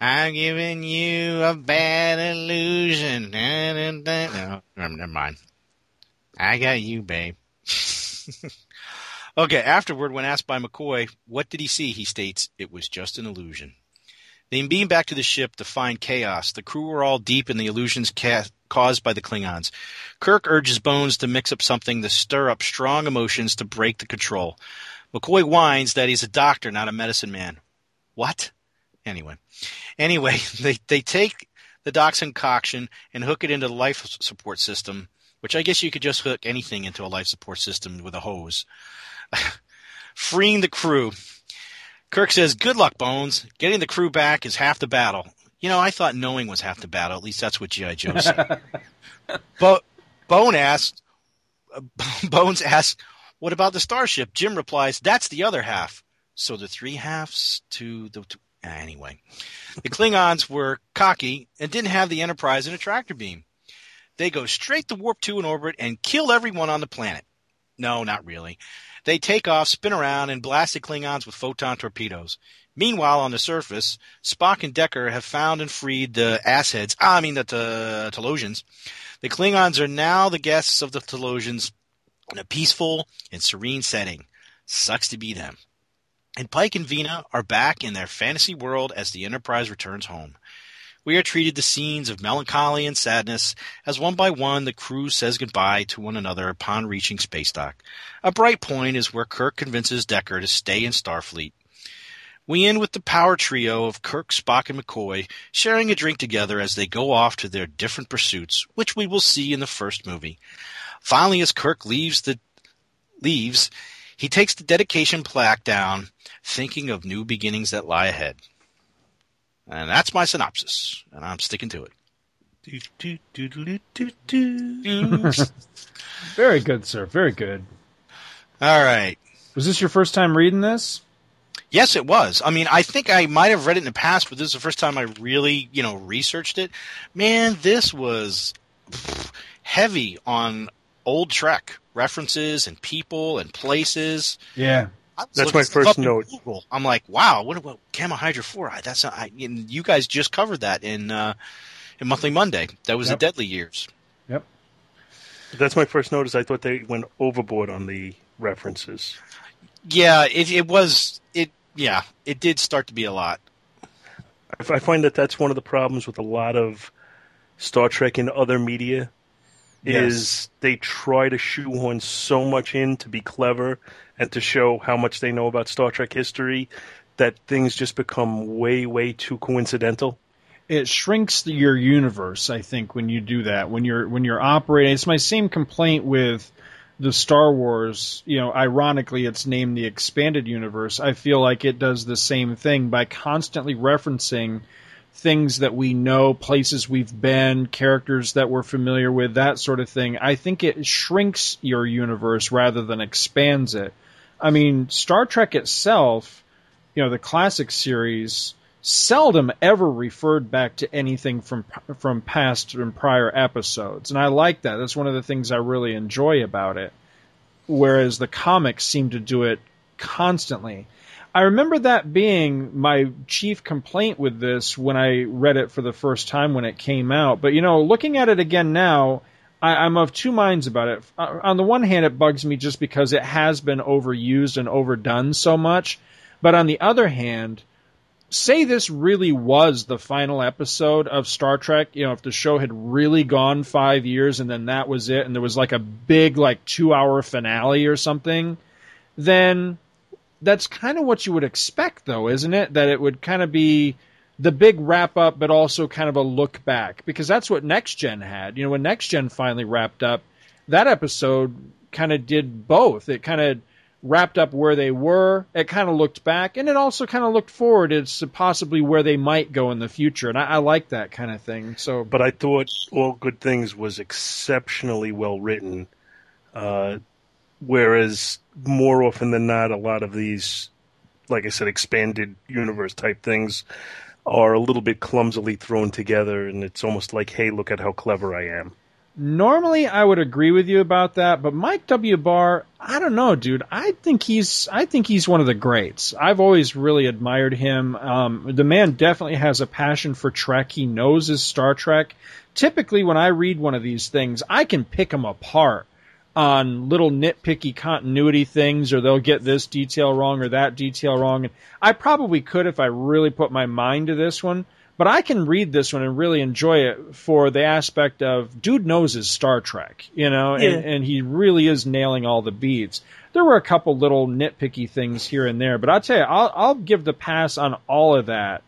I'm giving you a bad illusion. No, never mind. I got you, babe. Okay, afterward, when asked by McCoy, what did he see, he states, it was just an illusion. They beam back to the ship to find chaos. The crew are all deep in the illusions ca- caused by the Klingons. Kirk urges Bones to mix up something to stir up strong emotions to break the control. McCoy whines that he's a doctor, not a medicine man. What? Anyway. Anyway, they, they take the Doc's concoction and hook it into the life support system, which I guess you could just hook anything into a life support system with a hose. Freeing the crew. Kirk says, Good luck, Bones. Getting the crew back is half the battle. You know, I thought knowing was half the battle. At least that's what G.I. Joe said. but Bone asked, Bones asks, What about the starship? Jim replies, That's the other half. So the three halves to the. To, anyway, the Klingons were cocky and didn't have the Enterprise in a tractor beam. They go straight to Warp 2 in orbit and kill everyone on the planet. No, not really. They take off, spin around, and blast the Klingons with photon torpedoes. Meanwhile, on the surface, Spock and Decker have found and freed the assheads. I mean, the uh, Talosians. The Klingons are now the guests of the Talosians in a peaceful and serene setting. Sucks to be them. And Pike and Vina are back in their fantasy world as the Enterprise returns home. We are treated to scenes of melancholy and sadness as one by one the crew says goodbye to one another upon reaching space dock. A bright point is where Kirk convinces Decker to stay in Starfleet. We end with the power trio of Kirk, Spock, and McCoy sharing a drink together as they go off to their different pursuits, which we will see in the first movie. Finally, as Kirk leaves the leaves, he takes the dedication plaque down, thinking of new beginnings that lie ahead. And that's my synopsis, and I'm sticking to it. Very good, sir. Very good. All right. Was this your first time reading this? Yes, it was. I mean, I think I might have read it in the past, but this is the first time I really, you know, researched it. Man, this was heavy on old Trek references and people and places. Yeah. I was That's my first note. Google. I'm like, wow, what about gamma hydra fluoride? That's not, I, and you guys just covered that in uh, in Monthly Monday. That was Yep. the Deadly Years. Yep. That's my first notice. I thought they went overboard on the references. Yeah, it, it was it. Yeah, it did start to be a lot. I I find that that's one of the problems with a lot of Star Trek and other media is they try to shoehorn so much in to be clever and to show how much they know about Star Trek history that things just become way, way too coincidental. it shrinks the, your universe. I think when you do that, when you're when you're operating, it's my same complaint with the Star Wars. You know, ironically, it's named the expanded universe. I feel like it does the same thing by constantly referencing things that we know, places we've been, characters that we're familiar with, that sort of thing. I think it shrinks your universe rather than expands it. I mean, Star Trek itself, you know, the classic series seldom ever referred back to anything from from past and prior episodes, and I like that. That's one of the things I really enjoy about it. Whereas the comics seem to do it constantly. I remember that being my chief complaint with this when I read it for the first time when it came out. But you know, looking at it again now, I, I'm of two minds about it. Uh, On the one hand, it bugs me just because it has been overused and overdone so much. But on the other hand, say this really was the final episode of Star Trek, you know, if the show had really gone five years and then that was it, and there was like a big, like, two hour finale or something, then that's kind of what you would expect, though, isn't it? That it would kind of be the big wrap up, but also kind of a look back, because that's what Next Gen had. You know, when Next Gen finally wrapped up, that episode kind of did both. It kind of wrapped up where they were. It kind of looked back, and it also kind of looked forward as possibly where they might go in the future. And I, I like that kind of thing. So, But I thought All Good Things was exceptionally well written. Uh, whereas more often than not, a lot of these, like I said, expanded universe type things are a little bit clumsily thrown together, and it's almost like, hey, look at how clever I am. Normally, I would agree with you about that, but Mike W. Barr, I don't know, dude. I think he's, I think he's one of the greats. I've always really admired him. Um, the man definitely has a passion for Trek. He knows his Star Trek. Typically, when I read one of these things, I can pick them apart on little nitpicky continuity things, or they'll get this detail wrong or that detail wrong. And I probably could if I really put my mind to this one. But I can read this one and really enjoy it for the aspect of dude knows his Star Trek, you know, Yeah. and, and he really is nailing all the beats. There were a couple little nitpicky things here and there, but I'll tell you, I'll, I'll give the pass on all of that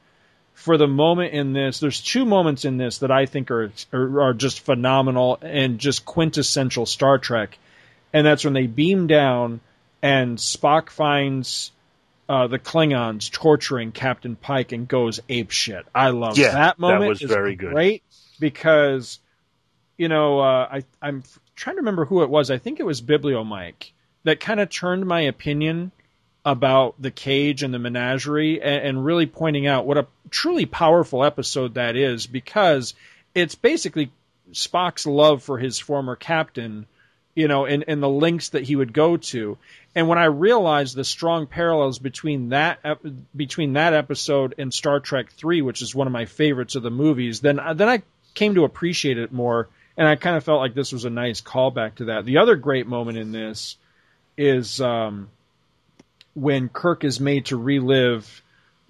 for the moment in this. There's two moments in this that I think are are, are just phenomenal and just quintessential Star Trek, and that's when they beam down and Spock finds uh, the Klingons torturing Captain Pike and goes ape shit. I love Yeah, that moment. that was is very good. Great because you know uh, I I'm trying to remember who it was. I think it was Biblio Mike that kind of turned my opinion about the cage and the menagerie and, and really pointing out what a truly powerful episode that is because it's basically Spock's love for his former captain, you know, and, and the links that he would go to. And when I realized the strong parallels between that between that episode and Star Trek Three, which is one of my favorites of the movies, then then I came to appreciate it more, and I kind of felt like this was a nice callback to that. The other great moment in this is um, when Kirk is made to relive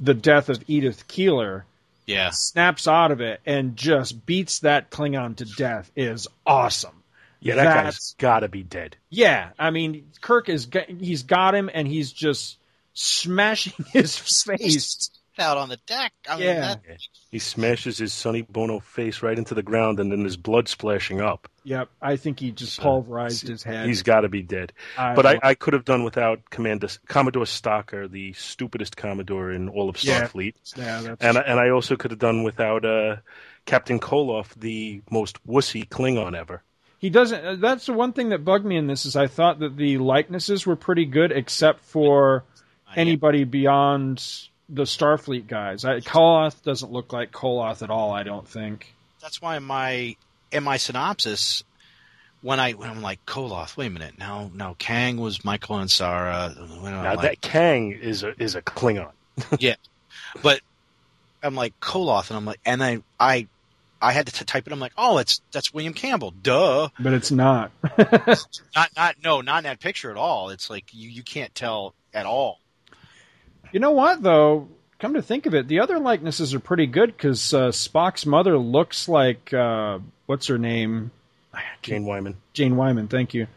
the death of Edith Keeler, Yeah. snaps out of it, and just beats that Klingon to death is awesome. Yeah, that That's- guy's got to be dead. Yeah, I mean, Kirk is he's got him, and he's just smashing his face. Out on the deck. I mean, Yeah. that, He smashes his Sonny Bono face right into the ground, and then there's blood splashing up. Yep, I think he just pulverized his head. He's got to be dead. I But I, I could have done without Commander Commodore Stocker, the stupidest Commodore in all of Starfleet, yeah, that's, and I- and I also could have done without uh, Captain Koloth, the most wussy Klingon ever. he doesn't. uh, That's the one thing that bugged me in this is I thought that the likenesses were pretty good, except for anybody beyond the Starfleet guys. I, Koloth doesn't look like Koloth at all. I don't think. That's why my in my synopsis when I when I'm like Koloth, wait a minute, no, no, Kang was Michael Ansara. Now like, that Kang is a is a Klingon. yeah, but I'm like Koloth, and I'm like, and I I I had to t- type it. I'm like, oh, it's that's William Campbell, duh. But it's not. Not not no, not in that picture at all. It's like you you can't tell at all. You know what, though? Come to think of it, the other likenesses are pretty good because uh, Spock's mother looks like uh, what's her name? Jane Wyman. Jane Wyman. Thank you.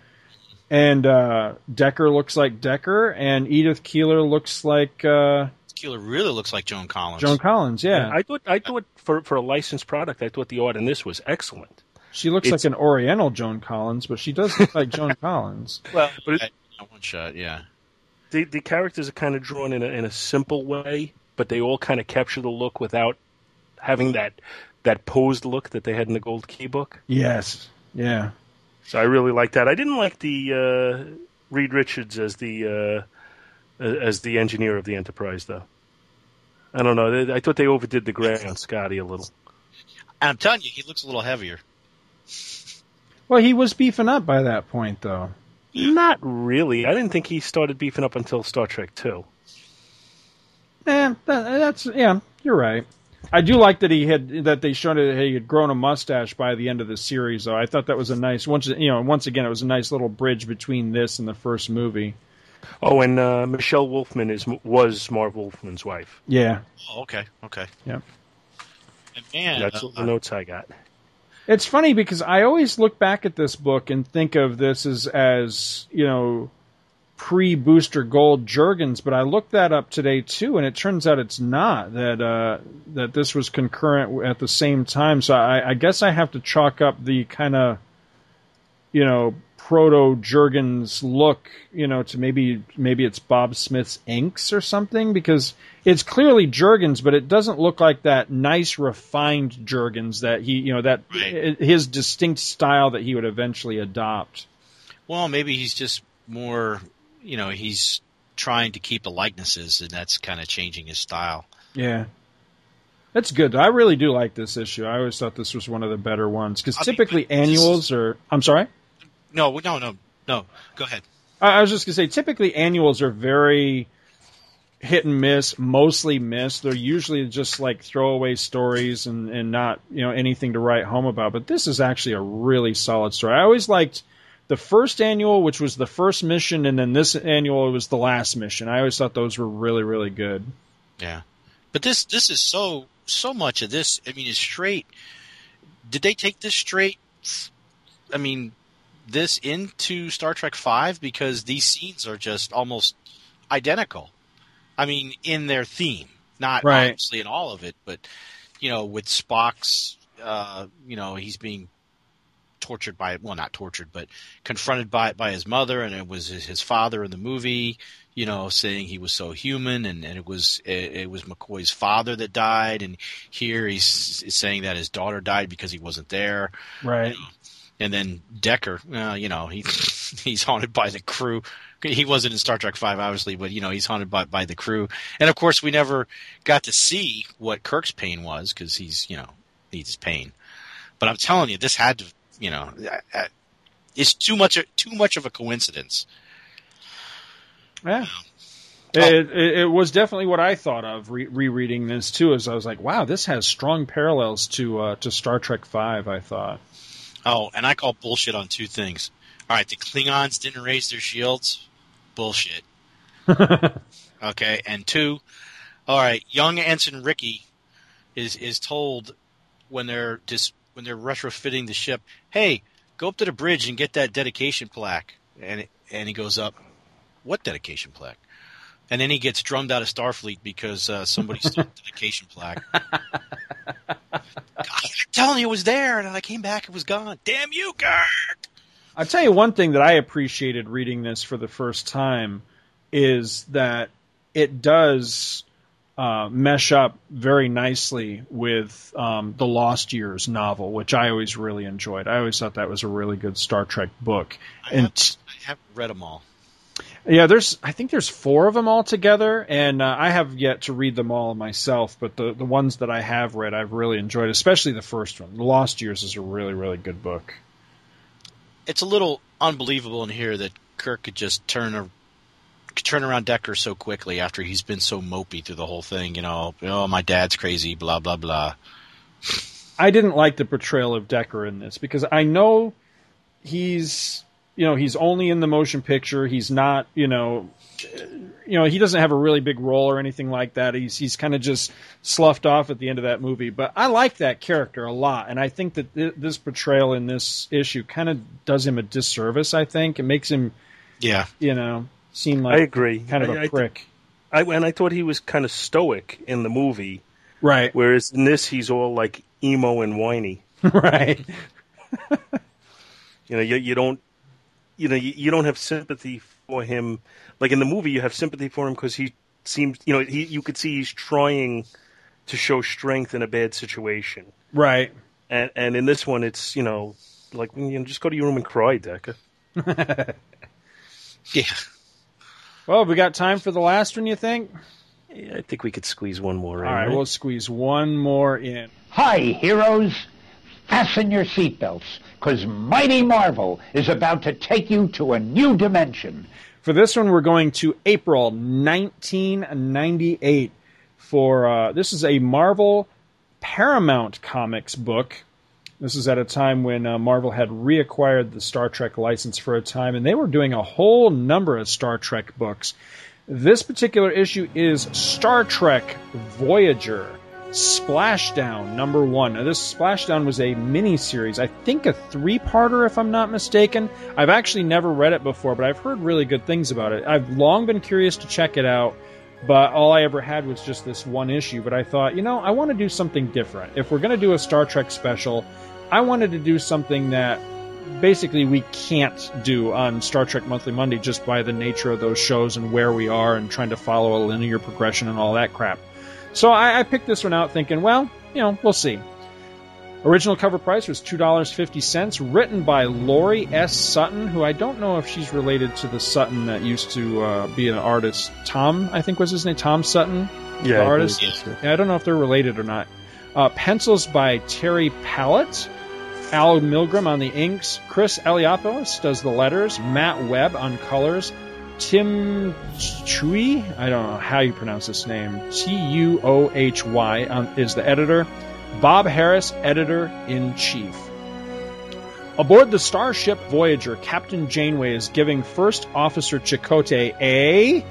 And uh, Decker looks like Decker, and Edith Keeler looks like uh, Keeler really looks like Joan Collins. Joan Collins. Yeah, I thought I thought for for a licensed product, I thought the art in this was excellent. she looks it's- like an Oriental Joan Collins, but she does look like Joan Collins. Well, but it, one shot, yeah. The the characters are kind of drawn in a in a simple way, but they all kind of capture the look without having that that posed look that they had in the Gold Key book. Yes. Yeah. So I really like that. I didn't like the uh, Reed Richards as the uh, as the engineer of the Enterprise, though. I don't know. I thought they overdid the gray on Scotty a little. I'm telling you, he looks a little heavier. Well, he was beefing up by that point, though. Not really. I didn't think he started beefing up until Star Trek Two. Eh, that, that's yeah. You're right. I do like that he had that they showed that he had grown a mustache by the end of the series. Though I thought that was a nice once you know once again it was a nice little bridge between this and the first movie. Oh, and uh, Michelle Wolfman is was Marv Wolfman's wife. Yeah, Oh, okay, okay. Yep. And man, That's uh, the notes I got. It's funny because I always look back at this book and think of this as as you know pre Booster Gold Jurgens, but I looked that up today too, and it turns out it's not that uh, that this was concurrent at the same time. So I, I guess I have to chalk up the kind of you know proto Jurgens look, you know, to maybe maybe it's Bob Smith's inks or something because it's clearly Jurgens, but it doesn't look like that nice refined Jurgens that he, you know, that Right. his distinct style that he would eventually adopt. well, maybe he's just more. You know, he's trying to keep the likenesses, and that's kind of changing his style. Yeah. That's good. I really do like this issue. I always thought this was one of the better ones because mean, typically but annuals are. I'm sorry. No, no, no, no. Go ahead. I I was just gonna say, typically annuals are very hit and miss, mostly miss. They're usually just like throwaway stories and, and not, you know, anything to write home about. But this is actually a really solid story. I always liked the first annual, which was the first mission, and then this annual was the last mission. I always thought those were really, really good. Yeah, but this this is so so much of this. I mean, it's straight. Did they take this straight? I mean, this into Star Trek Five because these scenes are just almost identical. I mean, in their theme, not Right. obviously in all of it, but you know, with Spock's, uh, you know, he's being tortured by well, not tortured, but confronted by by his mother, and it was his, father in the movie. You know, saying he was so human, and, and it was it, it was McCoy's father that died, and here he's, he's saying that his daughter died because he wasn't there. Right. And then Decker, uh, you know, he he's haunted by the crew. He wasn't in Star Trek Five, obviously, but you know, he's haunted by by the crew. And of course, we never got to see what Kirk's pain was because he's you know needs his pain. But I'm telling you, this had to, you know, it's too much too much of a coincidence. Yeah. Oh. It, it, it was definitely what I thought of re- rereading this too. As I was like, "Wow, this has strong parallels to uh, to Star Trek Five." I thought. Oh, and I call bullshit on two things. All right, the Klingons didn't raise their shields. Bullshit. Okay, and two, all right, young ensign Ricky is is told when they're dis, when they're retrofitting the ship, hey, go up to the bridge and get that dedication plaque, and it, and he goes up, what dedication plaque? And then he gets drummed out of Starfleet because uh, somebody stole the dedication plaque. I'm telling you, it was there, and then I came back, it was gone. Damn you, Kirk! I'll tell you one thing that I appreciated reading this for the first time is that it does uh, mesh up very nicely with um, the Lost Years novel, which I always really enjoyed. I always thought that was a really good Star Trek book. I And have, I have read them all. Yeah, there's. I think there's four of them all together, and uh, I have yet to read them all myself. But the the ones that I have read, I've really enjoyed, especially the first one. The Lost Years is a really really good book. It's a little unbelievable in here that Kirk could just turn a could turn around Decker so quickly after he's been so mopey through the whole thing. You know, oh my dad's crazy, blah blah blah. I didn't like the portrayal of Decker in this because I know he's you know he's only in the motion picture. He's not you know you know he doesn't have a really big role or anything like that. He's he's kind of just sloughed off at the end of that movie. But I like that character a lot, and I think that th- this portrayal in this issue kind of does him a disservice. I think it makes him Yeah, you know seem like I agree. kind of I- a I prick. I, and I thought he was kind of stoic in the movie, right, whereas in this he's all like emo and whiny. right. You know, you, you don't, you know, you, you don't have sympathy for him. Like in the movie, you have sympathy for him because he seems, you know, he you could see he's trying to show strength in a bad situation. Right. And and in this one, it's you know, like you know, just go to your room and cry, Decker. yeah. Well, we got time for the last one, you think? Yeah, I think we could squeeze one more in. All right, right? we'll squeeze one more in. Hi, heroes. Fasten your seatbelts, because Mighty Marvel is about to take you to a new dimension. For this one, we're going to April 1998. For uh, this is a Marvel Paramount Comics book. This is at a time when uh, Marvel had reacquired the Star Trek license for a time, and they were doing a whole number of Star Trek books. This particular issue is Star Trek Voyager Splashdown number one. Now, this Splashdown was a mini series, I think a three parter, if I'm not mistaken. I've actually never read it before, but I've heard really good things about it. I've long been curious to check it out, but all I ever had was just this one issue. But I thought, you know, I want to do something different. If we're going to do a Star Trek special, I wanted to do something that basically we can't do on Star Trek Monthly Monday just by the nature of those shows and where we are and trying to follow a linear progression and all that crap. So I, I picked this one out thinking, well, you know, we'll see. Original cover price was $2.50, written by Laurie S. Sutton, who I don't know if she's related to the Sutton that used to uh, be an artist. Tom, I think was his name, Tom Sutton, yeah, the artist. so. Yeah, I don't know if they're related or not. Uh, pencils by Terry Pallot. Al Milgrom on the inks. Chris Eliopoulos does the letters. Matt Webb on colors. Tim Chui, I don't know how you pronounce this name. T U O H Y um, is the editor. Bob Harras, editor in chief. Aboard the starship Voyager, Captain Janeway is giving First Officer Chakotay a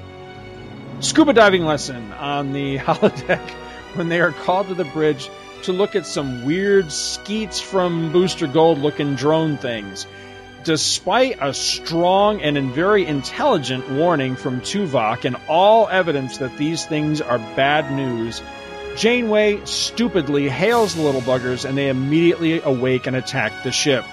scuba diving lesson on the holodeck when they are called to the bridge to look at some weird skeets from Booster Gold looking drone things. Despite a strong and very intelligent warning from Tuvok and all evidence that these things are bad news, Janeway stupidly hails the little buggers and they immediately awake and attack the ship.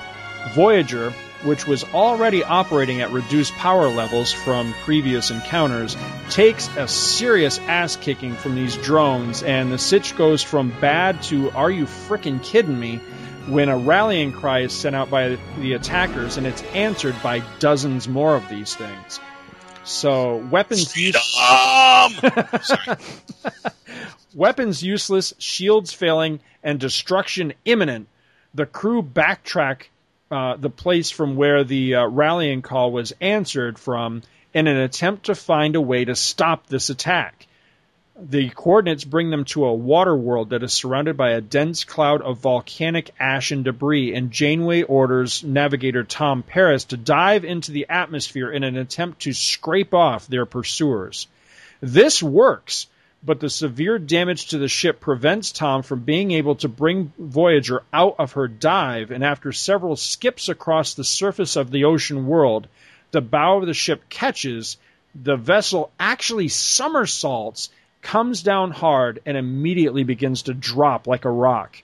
Voyager, which was already operating at reduced power levels from previous encounters, takes a serious ass kicking from these drones, and the sitch goes from bad to are you frickin' kidding me? When a rallying cry is sent out by the attackers and it's answered by dozens more of these things. So weapons use- weapons useless, shields failing, and destruction imminent. The crew backtrack uh, the place from where the uh, rallying call was answered from in an attempt to find a way to stop this attack. The coordinates bring them to a water world that is surrounded by a dense cloud of volcanic ash and debris, and Janeway orders navigator Tom Paris to dive into the atmosphere in an attempt to scrape off their pursuers. This works, but the severe damage to the ship prevents Tom from being able to bring Voyager out of her dive, and after several skips across the surface of the ocean world, the bow of the ship catches, the vessel actually somersaults, comes down hard, and immediately begins to drop like a rock.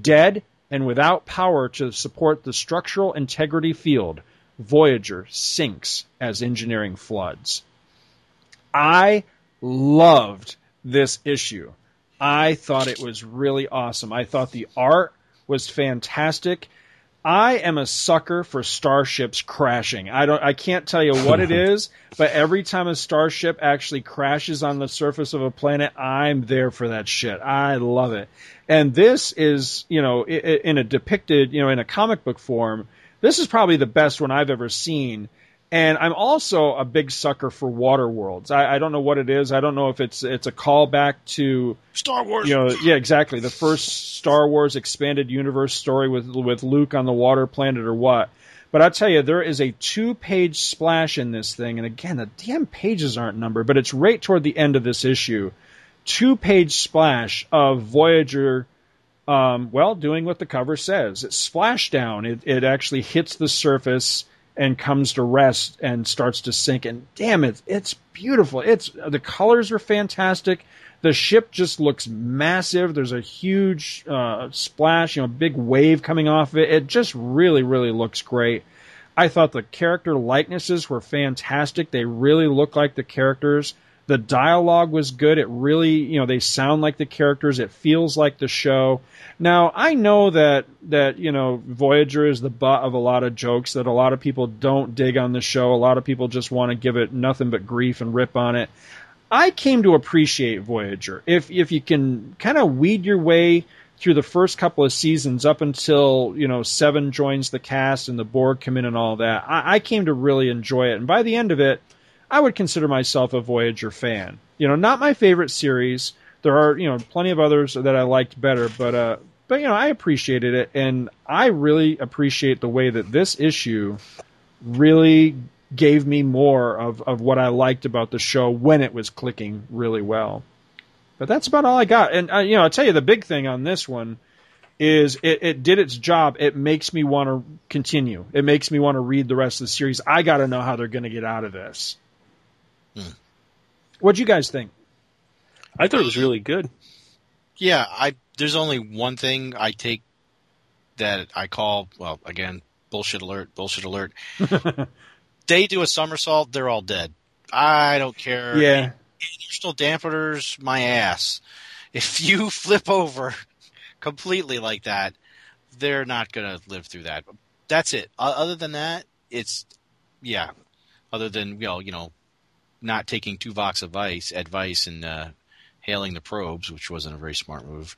Dead and without power to support the structural integrity field, Voyager sinks as engineering floods. I loved this issue. I thought it was really awesome. I thought the art was fantastic. I am a sucker for starships crashing. I don't I can't tell you what it is, but every time a starship actually crashes on the surface of a planet, I'm there for that shit. I love it. And this is, you know, in a depicted, you know, in a comic book form, this is probably the best one I've ever seen. And I'm also a big sucker for water worlds. I, I don't know what it is. I don't know if it's it's a callback to Star Wars. you know, yeah, exactly. The first Star Wars expanded universe story with with Luke on the water planet or what. But I'll tell you, there is a two page splash in this thing, and again, the damn pages aren't numbered, but it's right toward the end of this issue. Two page splash of Voyager. Um, well, doing what the cover says. It splashed down. It, it actually hits the surface and comes to rest and starts to sink. And damn it, it's beautiful. It's the colors are fantastic. The ship just looks massive. There's a huge uh, splash, you know, big wave coming off of it. It just really, really looks great. I thought the character likenesses were fantastic. They really look like the characters. The dialogue was good. It really, you know, they sound like the characters. It feels like the show. Now, I know that that, you know, Voyager is the butt of a lot of jokes that a lot of people don't dig on the show. A lot of people just want to give it nothing but grief and rip on it. I came to appreciate Voyager. If if you can kind of weed your way through the first couple of seasons up until you know Seven joins the cast and the Borg come in and all that, I, I came to really enjoy it. And by the end of it, I would consider myself a Voyager fan. You know, not my favorite series. There are you know plenty of others that I liked better, but uh, but you know I appreciated it, and I really appreciate the way that this issue really gave me more of, of what I liked about the show when it was clicking really well. But that's about all I got. And uh, you know, I'll tell you the big thing on this one is it, it did its job. It makes me want to continue. It makes me want to read the rest of the series. I got to know how they're going to get out of this. Hmm. What'd you guys think? I thought it was really good. Yeah, I there's only one thing I take that I call well again bullshit alert, bullshit alert. they do a somersault, they're all dead. I don't care. Yeah. And you're still dampeners my ass. If you flip over completely like that, they're not gonna live through that. That's it. Other than that, it's yeah. Other than you know, you know, not taking Tuvok's advice, advice and uh, hailing the probes, which wasn't a very smart move.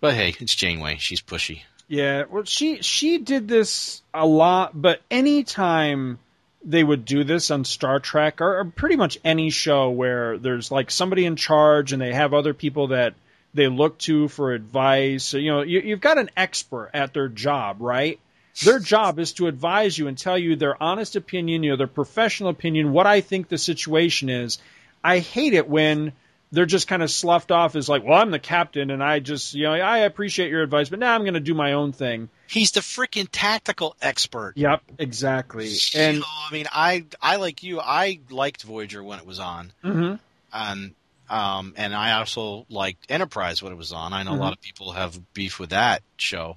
But hey, it's Janeway. She's pushy. Yeah, well, she she did this a lot, but anytime they would do this on Star Trek or, or pretty much any show where there's like somebody in charge and they have other people that they look to for advice. You know, you, you've got an expert at their job, right? Their job is to advise you and tell you their honest opinion, you know, their professional opinion, what I think the situation is. I hate it when they're just kind of sloughed off as like, well, I'm the captain and I just, you know, I appreciate your advice, but now I'm going to do my own thing. He's the freaking tactical expert. Yep, exactly. And You know, I mean, I I like you. I liked Voyager when it was on, Mhm. and um, and I also liked Enterprise when it was on. I know Mhm. a lot of people have beef with that show,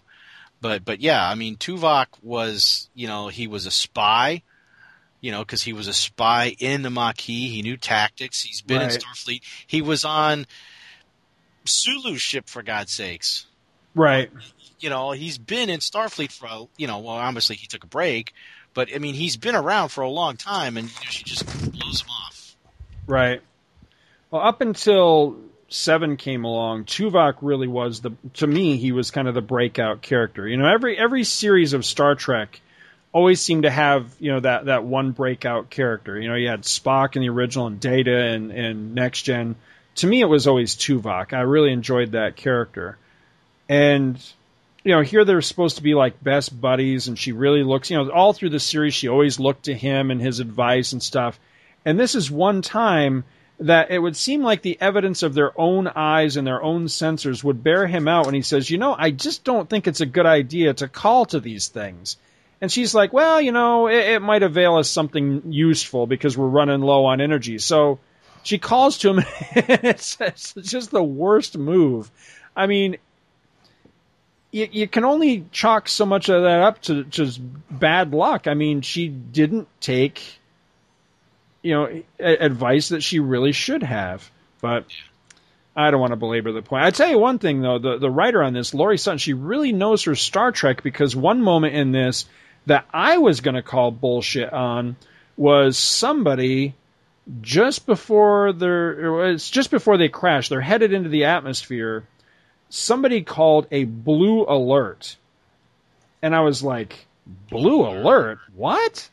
but but yeah, I mean, Tuvok was you know he was a spy, you know, because he was a spy in the Maquis. He knew tactics. He's been in Starfleet. He was on Sulu's ship for God's sakes right. you know, he's been in Starfleet for, a, you know, well, obviously he took a break, but I mean, he's been around for a long time, and you know, she just blows him off. Right. Well, up until Seven came along, Tuvok really was the to me he was kind of the breakout character. You know, every every series of Star Trek always seemed to have you know that that one breakout character. You know, you had Spock in the original and Data and and Next Gen. To me, it was always Tuvok. I really enjoyed that character, and you know, here they're supposed to be like best buddies, and she really looks, you know, all through the series, she always looked to him and his advice and stuff. And this is one time that it would seem like the evidence of their own eyes and their own sensors would bear him out when he says, you know, I just don't think it's a good idea to call to these things. And she's like, well, you know, it, it might avail us something useful because we're running low on energy. So she calls to him. it's, it's just the worst move. I mean, you, you can only chalk so much of that up to just bad luck. I mean, she didn't take, you know, advice that she really should have. But I don't want to belabor the point. I tell you one thing though, the the writer on this, Laurie Sutton, she really knows her Star Trek because one moment in this that I was going to call bullshit on was somebody just before they're it just before they crash, they're headed into the atmosphere. Somebody called a blue alert, and I was like, "Blue alert? What?"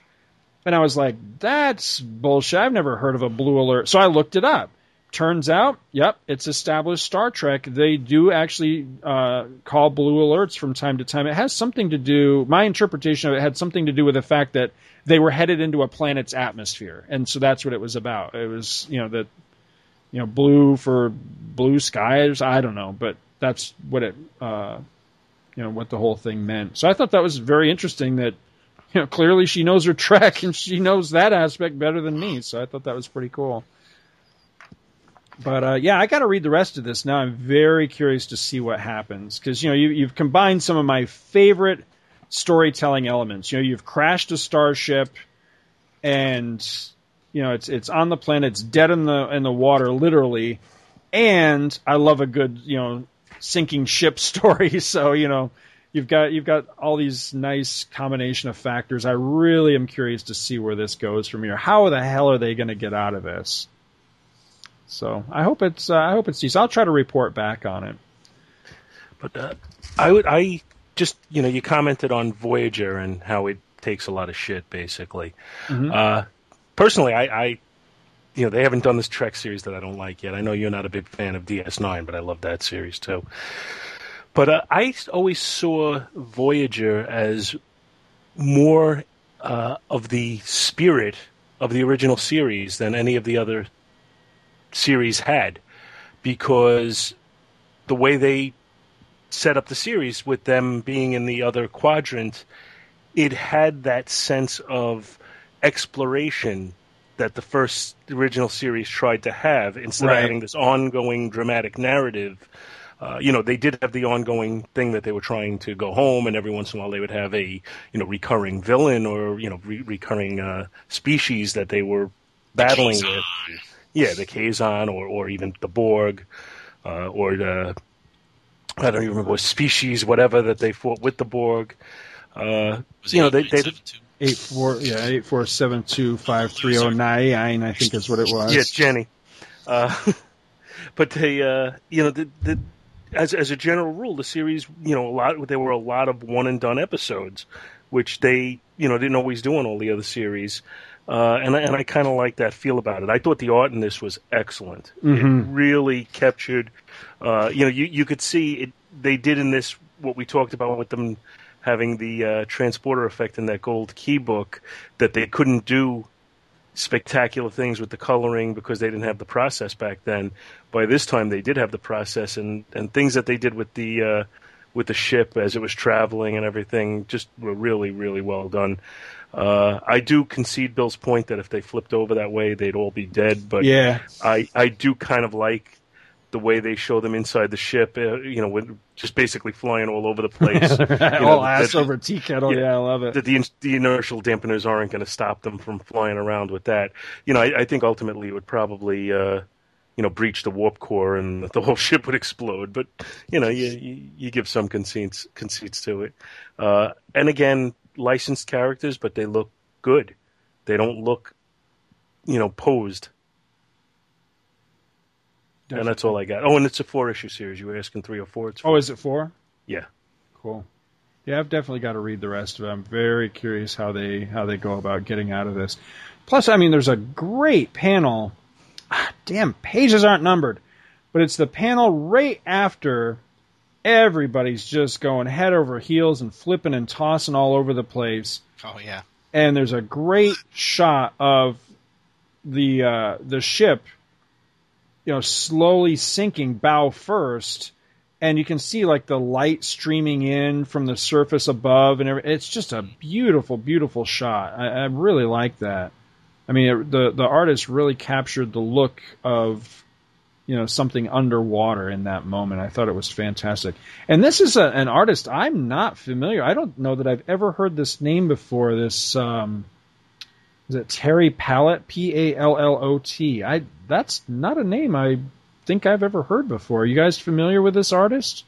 And I was like, "That's bullshit. I've never heard of a blue alert." So I looked it up. Turns out, yep, it's established Star Trek. They do actually uh, call blue alerts from time to time. It has something to do. My interpretation of it had something to do with the fact that they were headed into a planet's atmosphere, and so that's what it was about. It was, you know, that, you know, blue for blue skies. I don't know, but that's what it, uh, you know, what the whole thing meant. So I thought that was very interesting. That, you know, clearly she knows her track and she knows that aspect better than me. So I thought that was pretty cool. But uh, yeah, I got to read the rest of this now. I'm very curious to see what happens because you know you, you've combined some of my favorite storytelling elements. You know, you've crashed a starship, and you know it's it's on the planet, it's dead in the in the water, literally. And I love a good you know sinking ship story. So you know you've got you've got all these nice combination of factors. I really am curious to see where this goes from here. How the hell are they going to get out of this? So I hope it's uh, I hope it's decent. I'll try to report back on it. But uh, I would I just you know you commented on Voyager and how it takes a lot of shit basically. Mhm. Uh, personally, I, I you know they haven't done this Trek series that I don't like yet. I know you're not a big fan of DS9, but I love that series too. But uh, I always saw Voyager as more uh, of the spirit of the original series than any of the other series had, because the way they set up the series with them being in the other quadrant, it had that sense of exploration that the first original series tried to have instead Right. of having this ongoing dramatic narrative. Uh, you know, they did have the ongoing thing that they were trying to go home, and every once in a while they would have a you know recurring villain or you know re- recurring uh, species that they were battling with. Yeah, the Kazon or or even the Borg, uh, or the I don't even remember what species, whatever that they fought with the Borg. Uh, Was you know, they, they Eight four yeah eight four seven two five three zero nine I think is what it was. yeah, Jenny. Uh, but they, uh, you know, the, the, as as a general rule, the series, you know, a lot there were a lot of one and done episodes, which they, you know, didn't always do on all the other series. Uh, and I, and I kind of like that feel about it. I thought the art in this was excellent. It really captured, uh, you know, you you could see it. They did in this what we talked about with them having the uh, transporter effect in that gold key book that they couldn't do spectacular things with the coloring because they didn't have the process back then. By this time, they did have the process and and things that they did with the uh, with the ship as it was traveling and everything just were really really well done. Uh, I do concede Bill's point that if they flipped over that way, they'd all be dead. But Yeah. I I do kind of like the way they show them inside the ship. Uh, you know, with just basically flying all over the place. You know, All ass that- over tea kettle. Yeah. Yeah, I love it. that the the inertial dampeners aren't going to stop them from flying around with that. You know, I, I think ultimately it would probably uh, you know breach the warp core and the whole ship would explode. But you know, you you, you give some conceits conceits to it. Uh, and again, licensed characters, but they look good. They don't look you know posed. And that's all I got. Oh, and it's a four issue series. You were asking three or four. It's Oh, is it four? yeah. Cool. Yeah, I've definitely got to read the rest of it. I'm very curious how they how they go about getting out of this. Plus, I mean, there's a great panel. Ah, damn, pages aren't numbered, but it's the panel right after everybody's just going head over heels and flipping and tossing all over the place. Oh yeah. And there's a great shot of the uh, the ship, you know, slowly sinking bow first, and you can see like the light streaming in from the surface above, and every, it's just a beautiful, beautiful shot. I, I really like that. I mean, it, the the artist really captured the look of you know something underwater in that moment. I thought it was fantastic. And this is a, an artist I'm not familiar. I don't know that I've ever heard this name before. This um, is it Terry Pallot? P A L L O T. I that's not a name I think I've ever heard before. Are you guys familiar with this artist?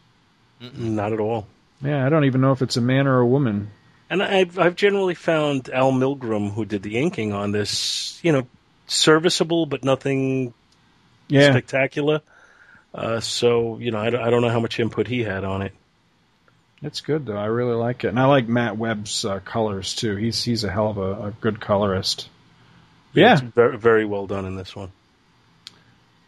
Not at all. Yeah, I don't even know if it's a man or a woman. And I've I've generally found Al Milgrom, who did the inking on this, you know, serviceable but nothing Yeah, spectacular. Uh, so you know, I, don't- I don't know how much input he had on it. It's good though. I really like it, and I like Matt Webb's uh, colors too. He's he's a hell of a, a good colorist. Yeah, It's very, very well done in this one.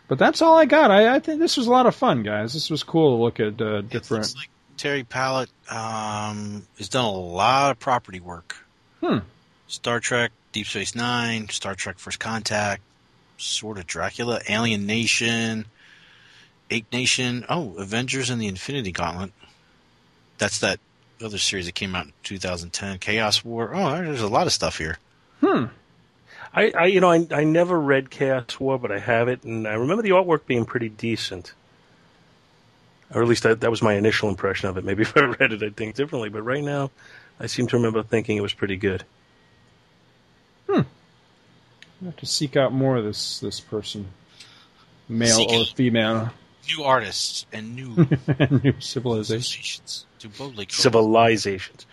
but that's all I got. I, I think this was a lot of fun, guys. This was cool to look at uh, It different. looks like Terry Pallot um, has done a lot of property work. Hmm. Star Trek, Deep Space Nine, Star Trek First Contact, sort of Dracula, Alien Nation, Ape Nation. Oh, Avengers and the Infinity Gauntlet. That's that other series that came out in 2010. Chaos War. Oh, there's a lot of stuff here. Hmm. I, I you know I, I never read Chaos War, but I have it, and I remember the artwork being pretty decent. Or at least that, that was my initial impression of it. Maybe if I read it, I'd think differently. But right now, I seem to remember thinking it was pretty good. I have to seek out more of this this person, male Seek or female, New artists and new new civilization. Associations to boldly Civilizations.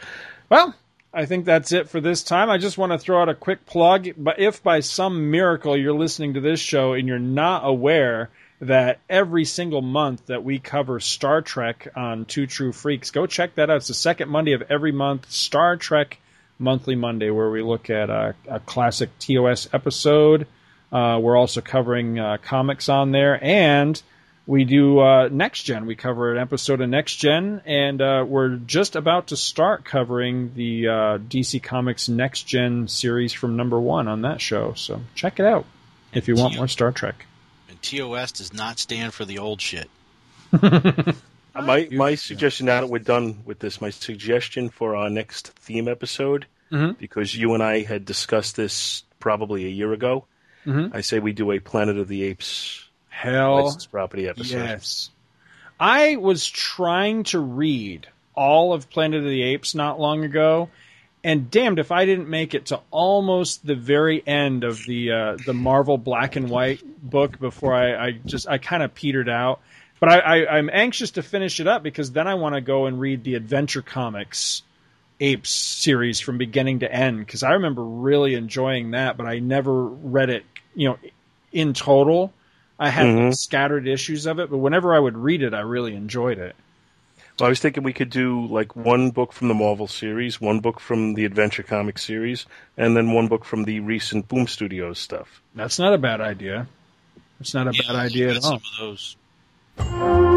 Well, I think that's it for this time. I just want to throw out a quick plug. But if by some miracle you're listening to this show and you're not aware that every single month that we cover Star Trek on Two True Freaks, go check that out. It's the second Monday of every month, Star Trek Monthly Monday, where we look at a, a classic TOS episode. Uh, we're also covering uh, comics on there, and we do uh, Next Gen. We cover an episode of Next Gen, and uh, we're just about to start covering the uh, DC Comics Next Gen series from number one on that show. So check it out if you want more Star Trek. And TOS does not stand for the old shit. My my suggestion now that we're done with this, my suggestion for our next theme episode, Mhm. because you and I had discussed this probably a year ago, Mhm. I say we do a Planet of the Apes Hell licensed property episode. Yes. I was trying to read all of Planet of the Apes not long ago, and damned if I didn't make it to almost the very end of the uh, the Marvel Black and White book before I, I just I kind of petered out. But I, I, I'm anxious to finish it up because then I want to go and read the Adventure Comics Apes series from beginning to end because I remember really enjoying that, but I never read it, you know, in total. I had Mhm. scattered issues of it, but whenever I would read it, I really enjoyed it. Well, I was thinking we could do like one book from the Marvel series, one book from the Adventure Comics series, and then one book from the recent Boom Studios stuff. That's not a bad idea. It's not a Yeah, bad idea got at some all. of those.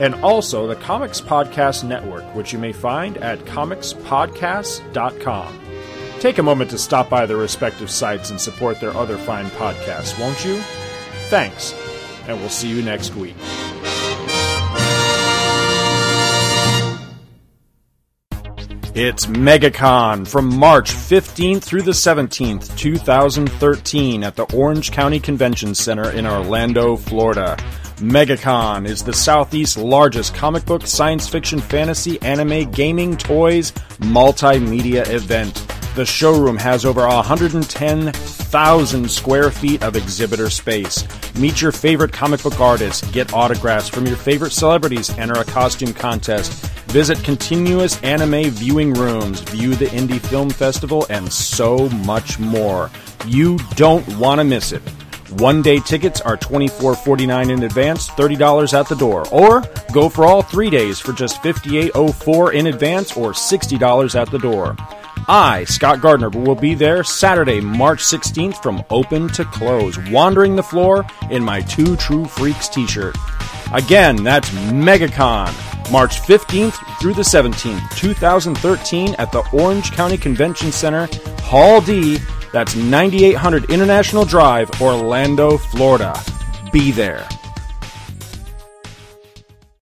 and also the Comics Podcast Network, which you may find at comicspodcasts.com. Take a moment to stop by their respective sites and support their other fine podcasts, won't you? Thanks, and we'll see you next week. It's MegaCon from March 15th through the 17th, 2013, at the Orange County Convention Center in Orlando, Florida. MegaCon is the Southeast's largest comic book, science fiction, fantasy, anime, gaming, toys, multimedia event. The showroom has over 110,000 square feet of exhibitor space. Meet your favorite comic book artists, get autographs from your favorite celebrities, enter a costume contest, visit continuous anime viewing rooms, view the Indie Film Festival, and so much more. You don't want to miss it. One day tickets are $24.49 in advance, $30 at the door. Or go for all three days for just $58.04 in advance or $60 at the door. I, Scott Gardner, will be there Saturday, March 16th from open to close, wandering the floor in my Two True Freaks t shirt. Again, that's MegaCon, March 15th through the 17th, 2013, at the Orange County Convention Center, Hall D. That's 9800 International Drive, Orlando, Florida. Be there.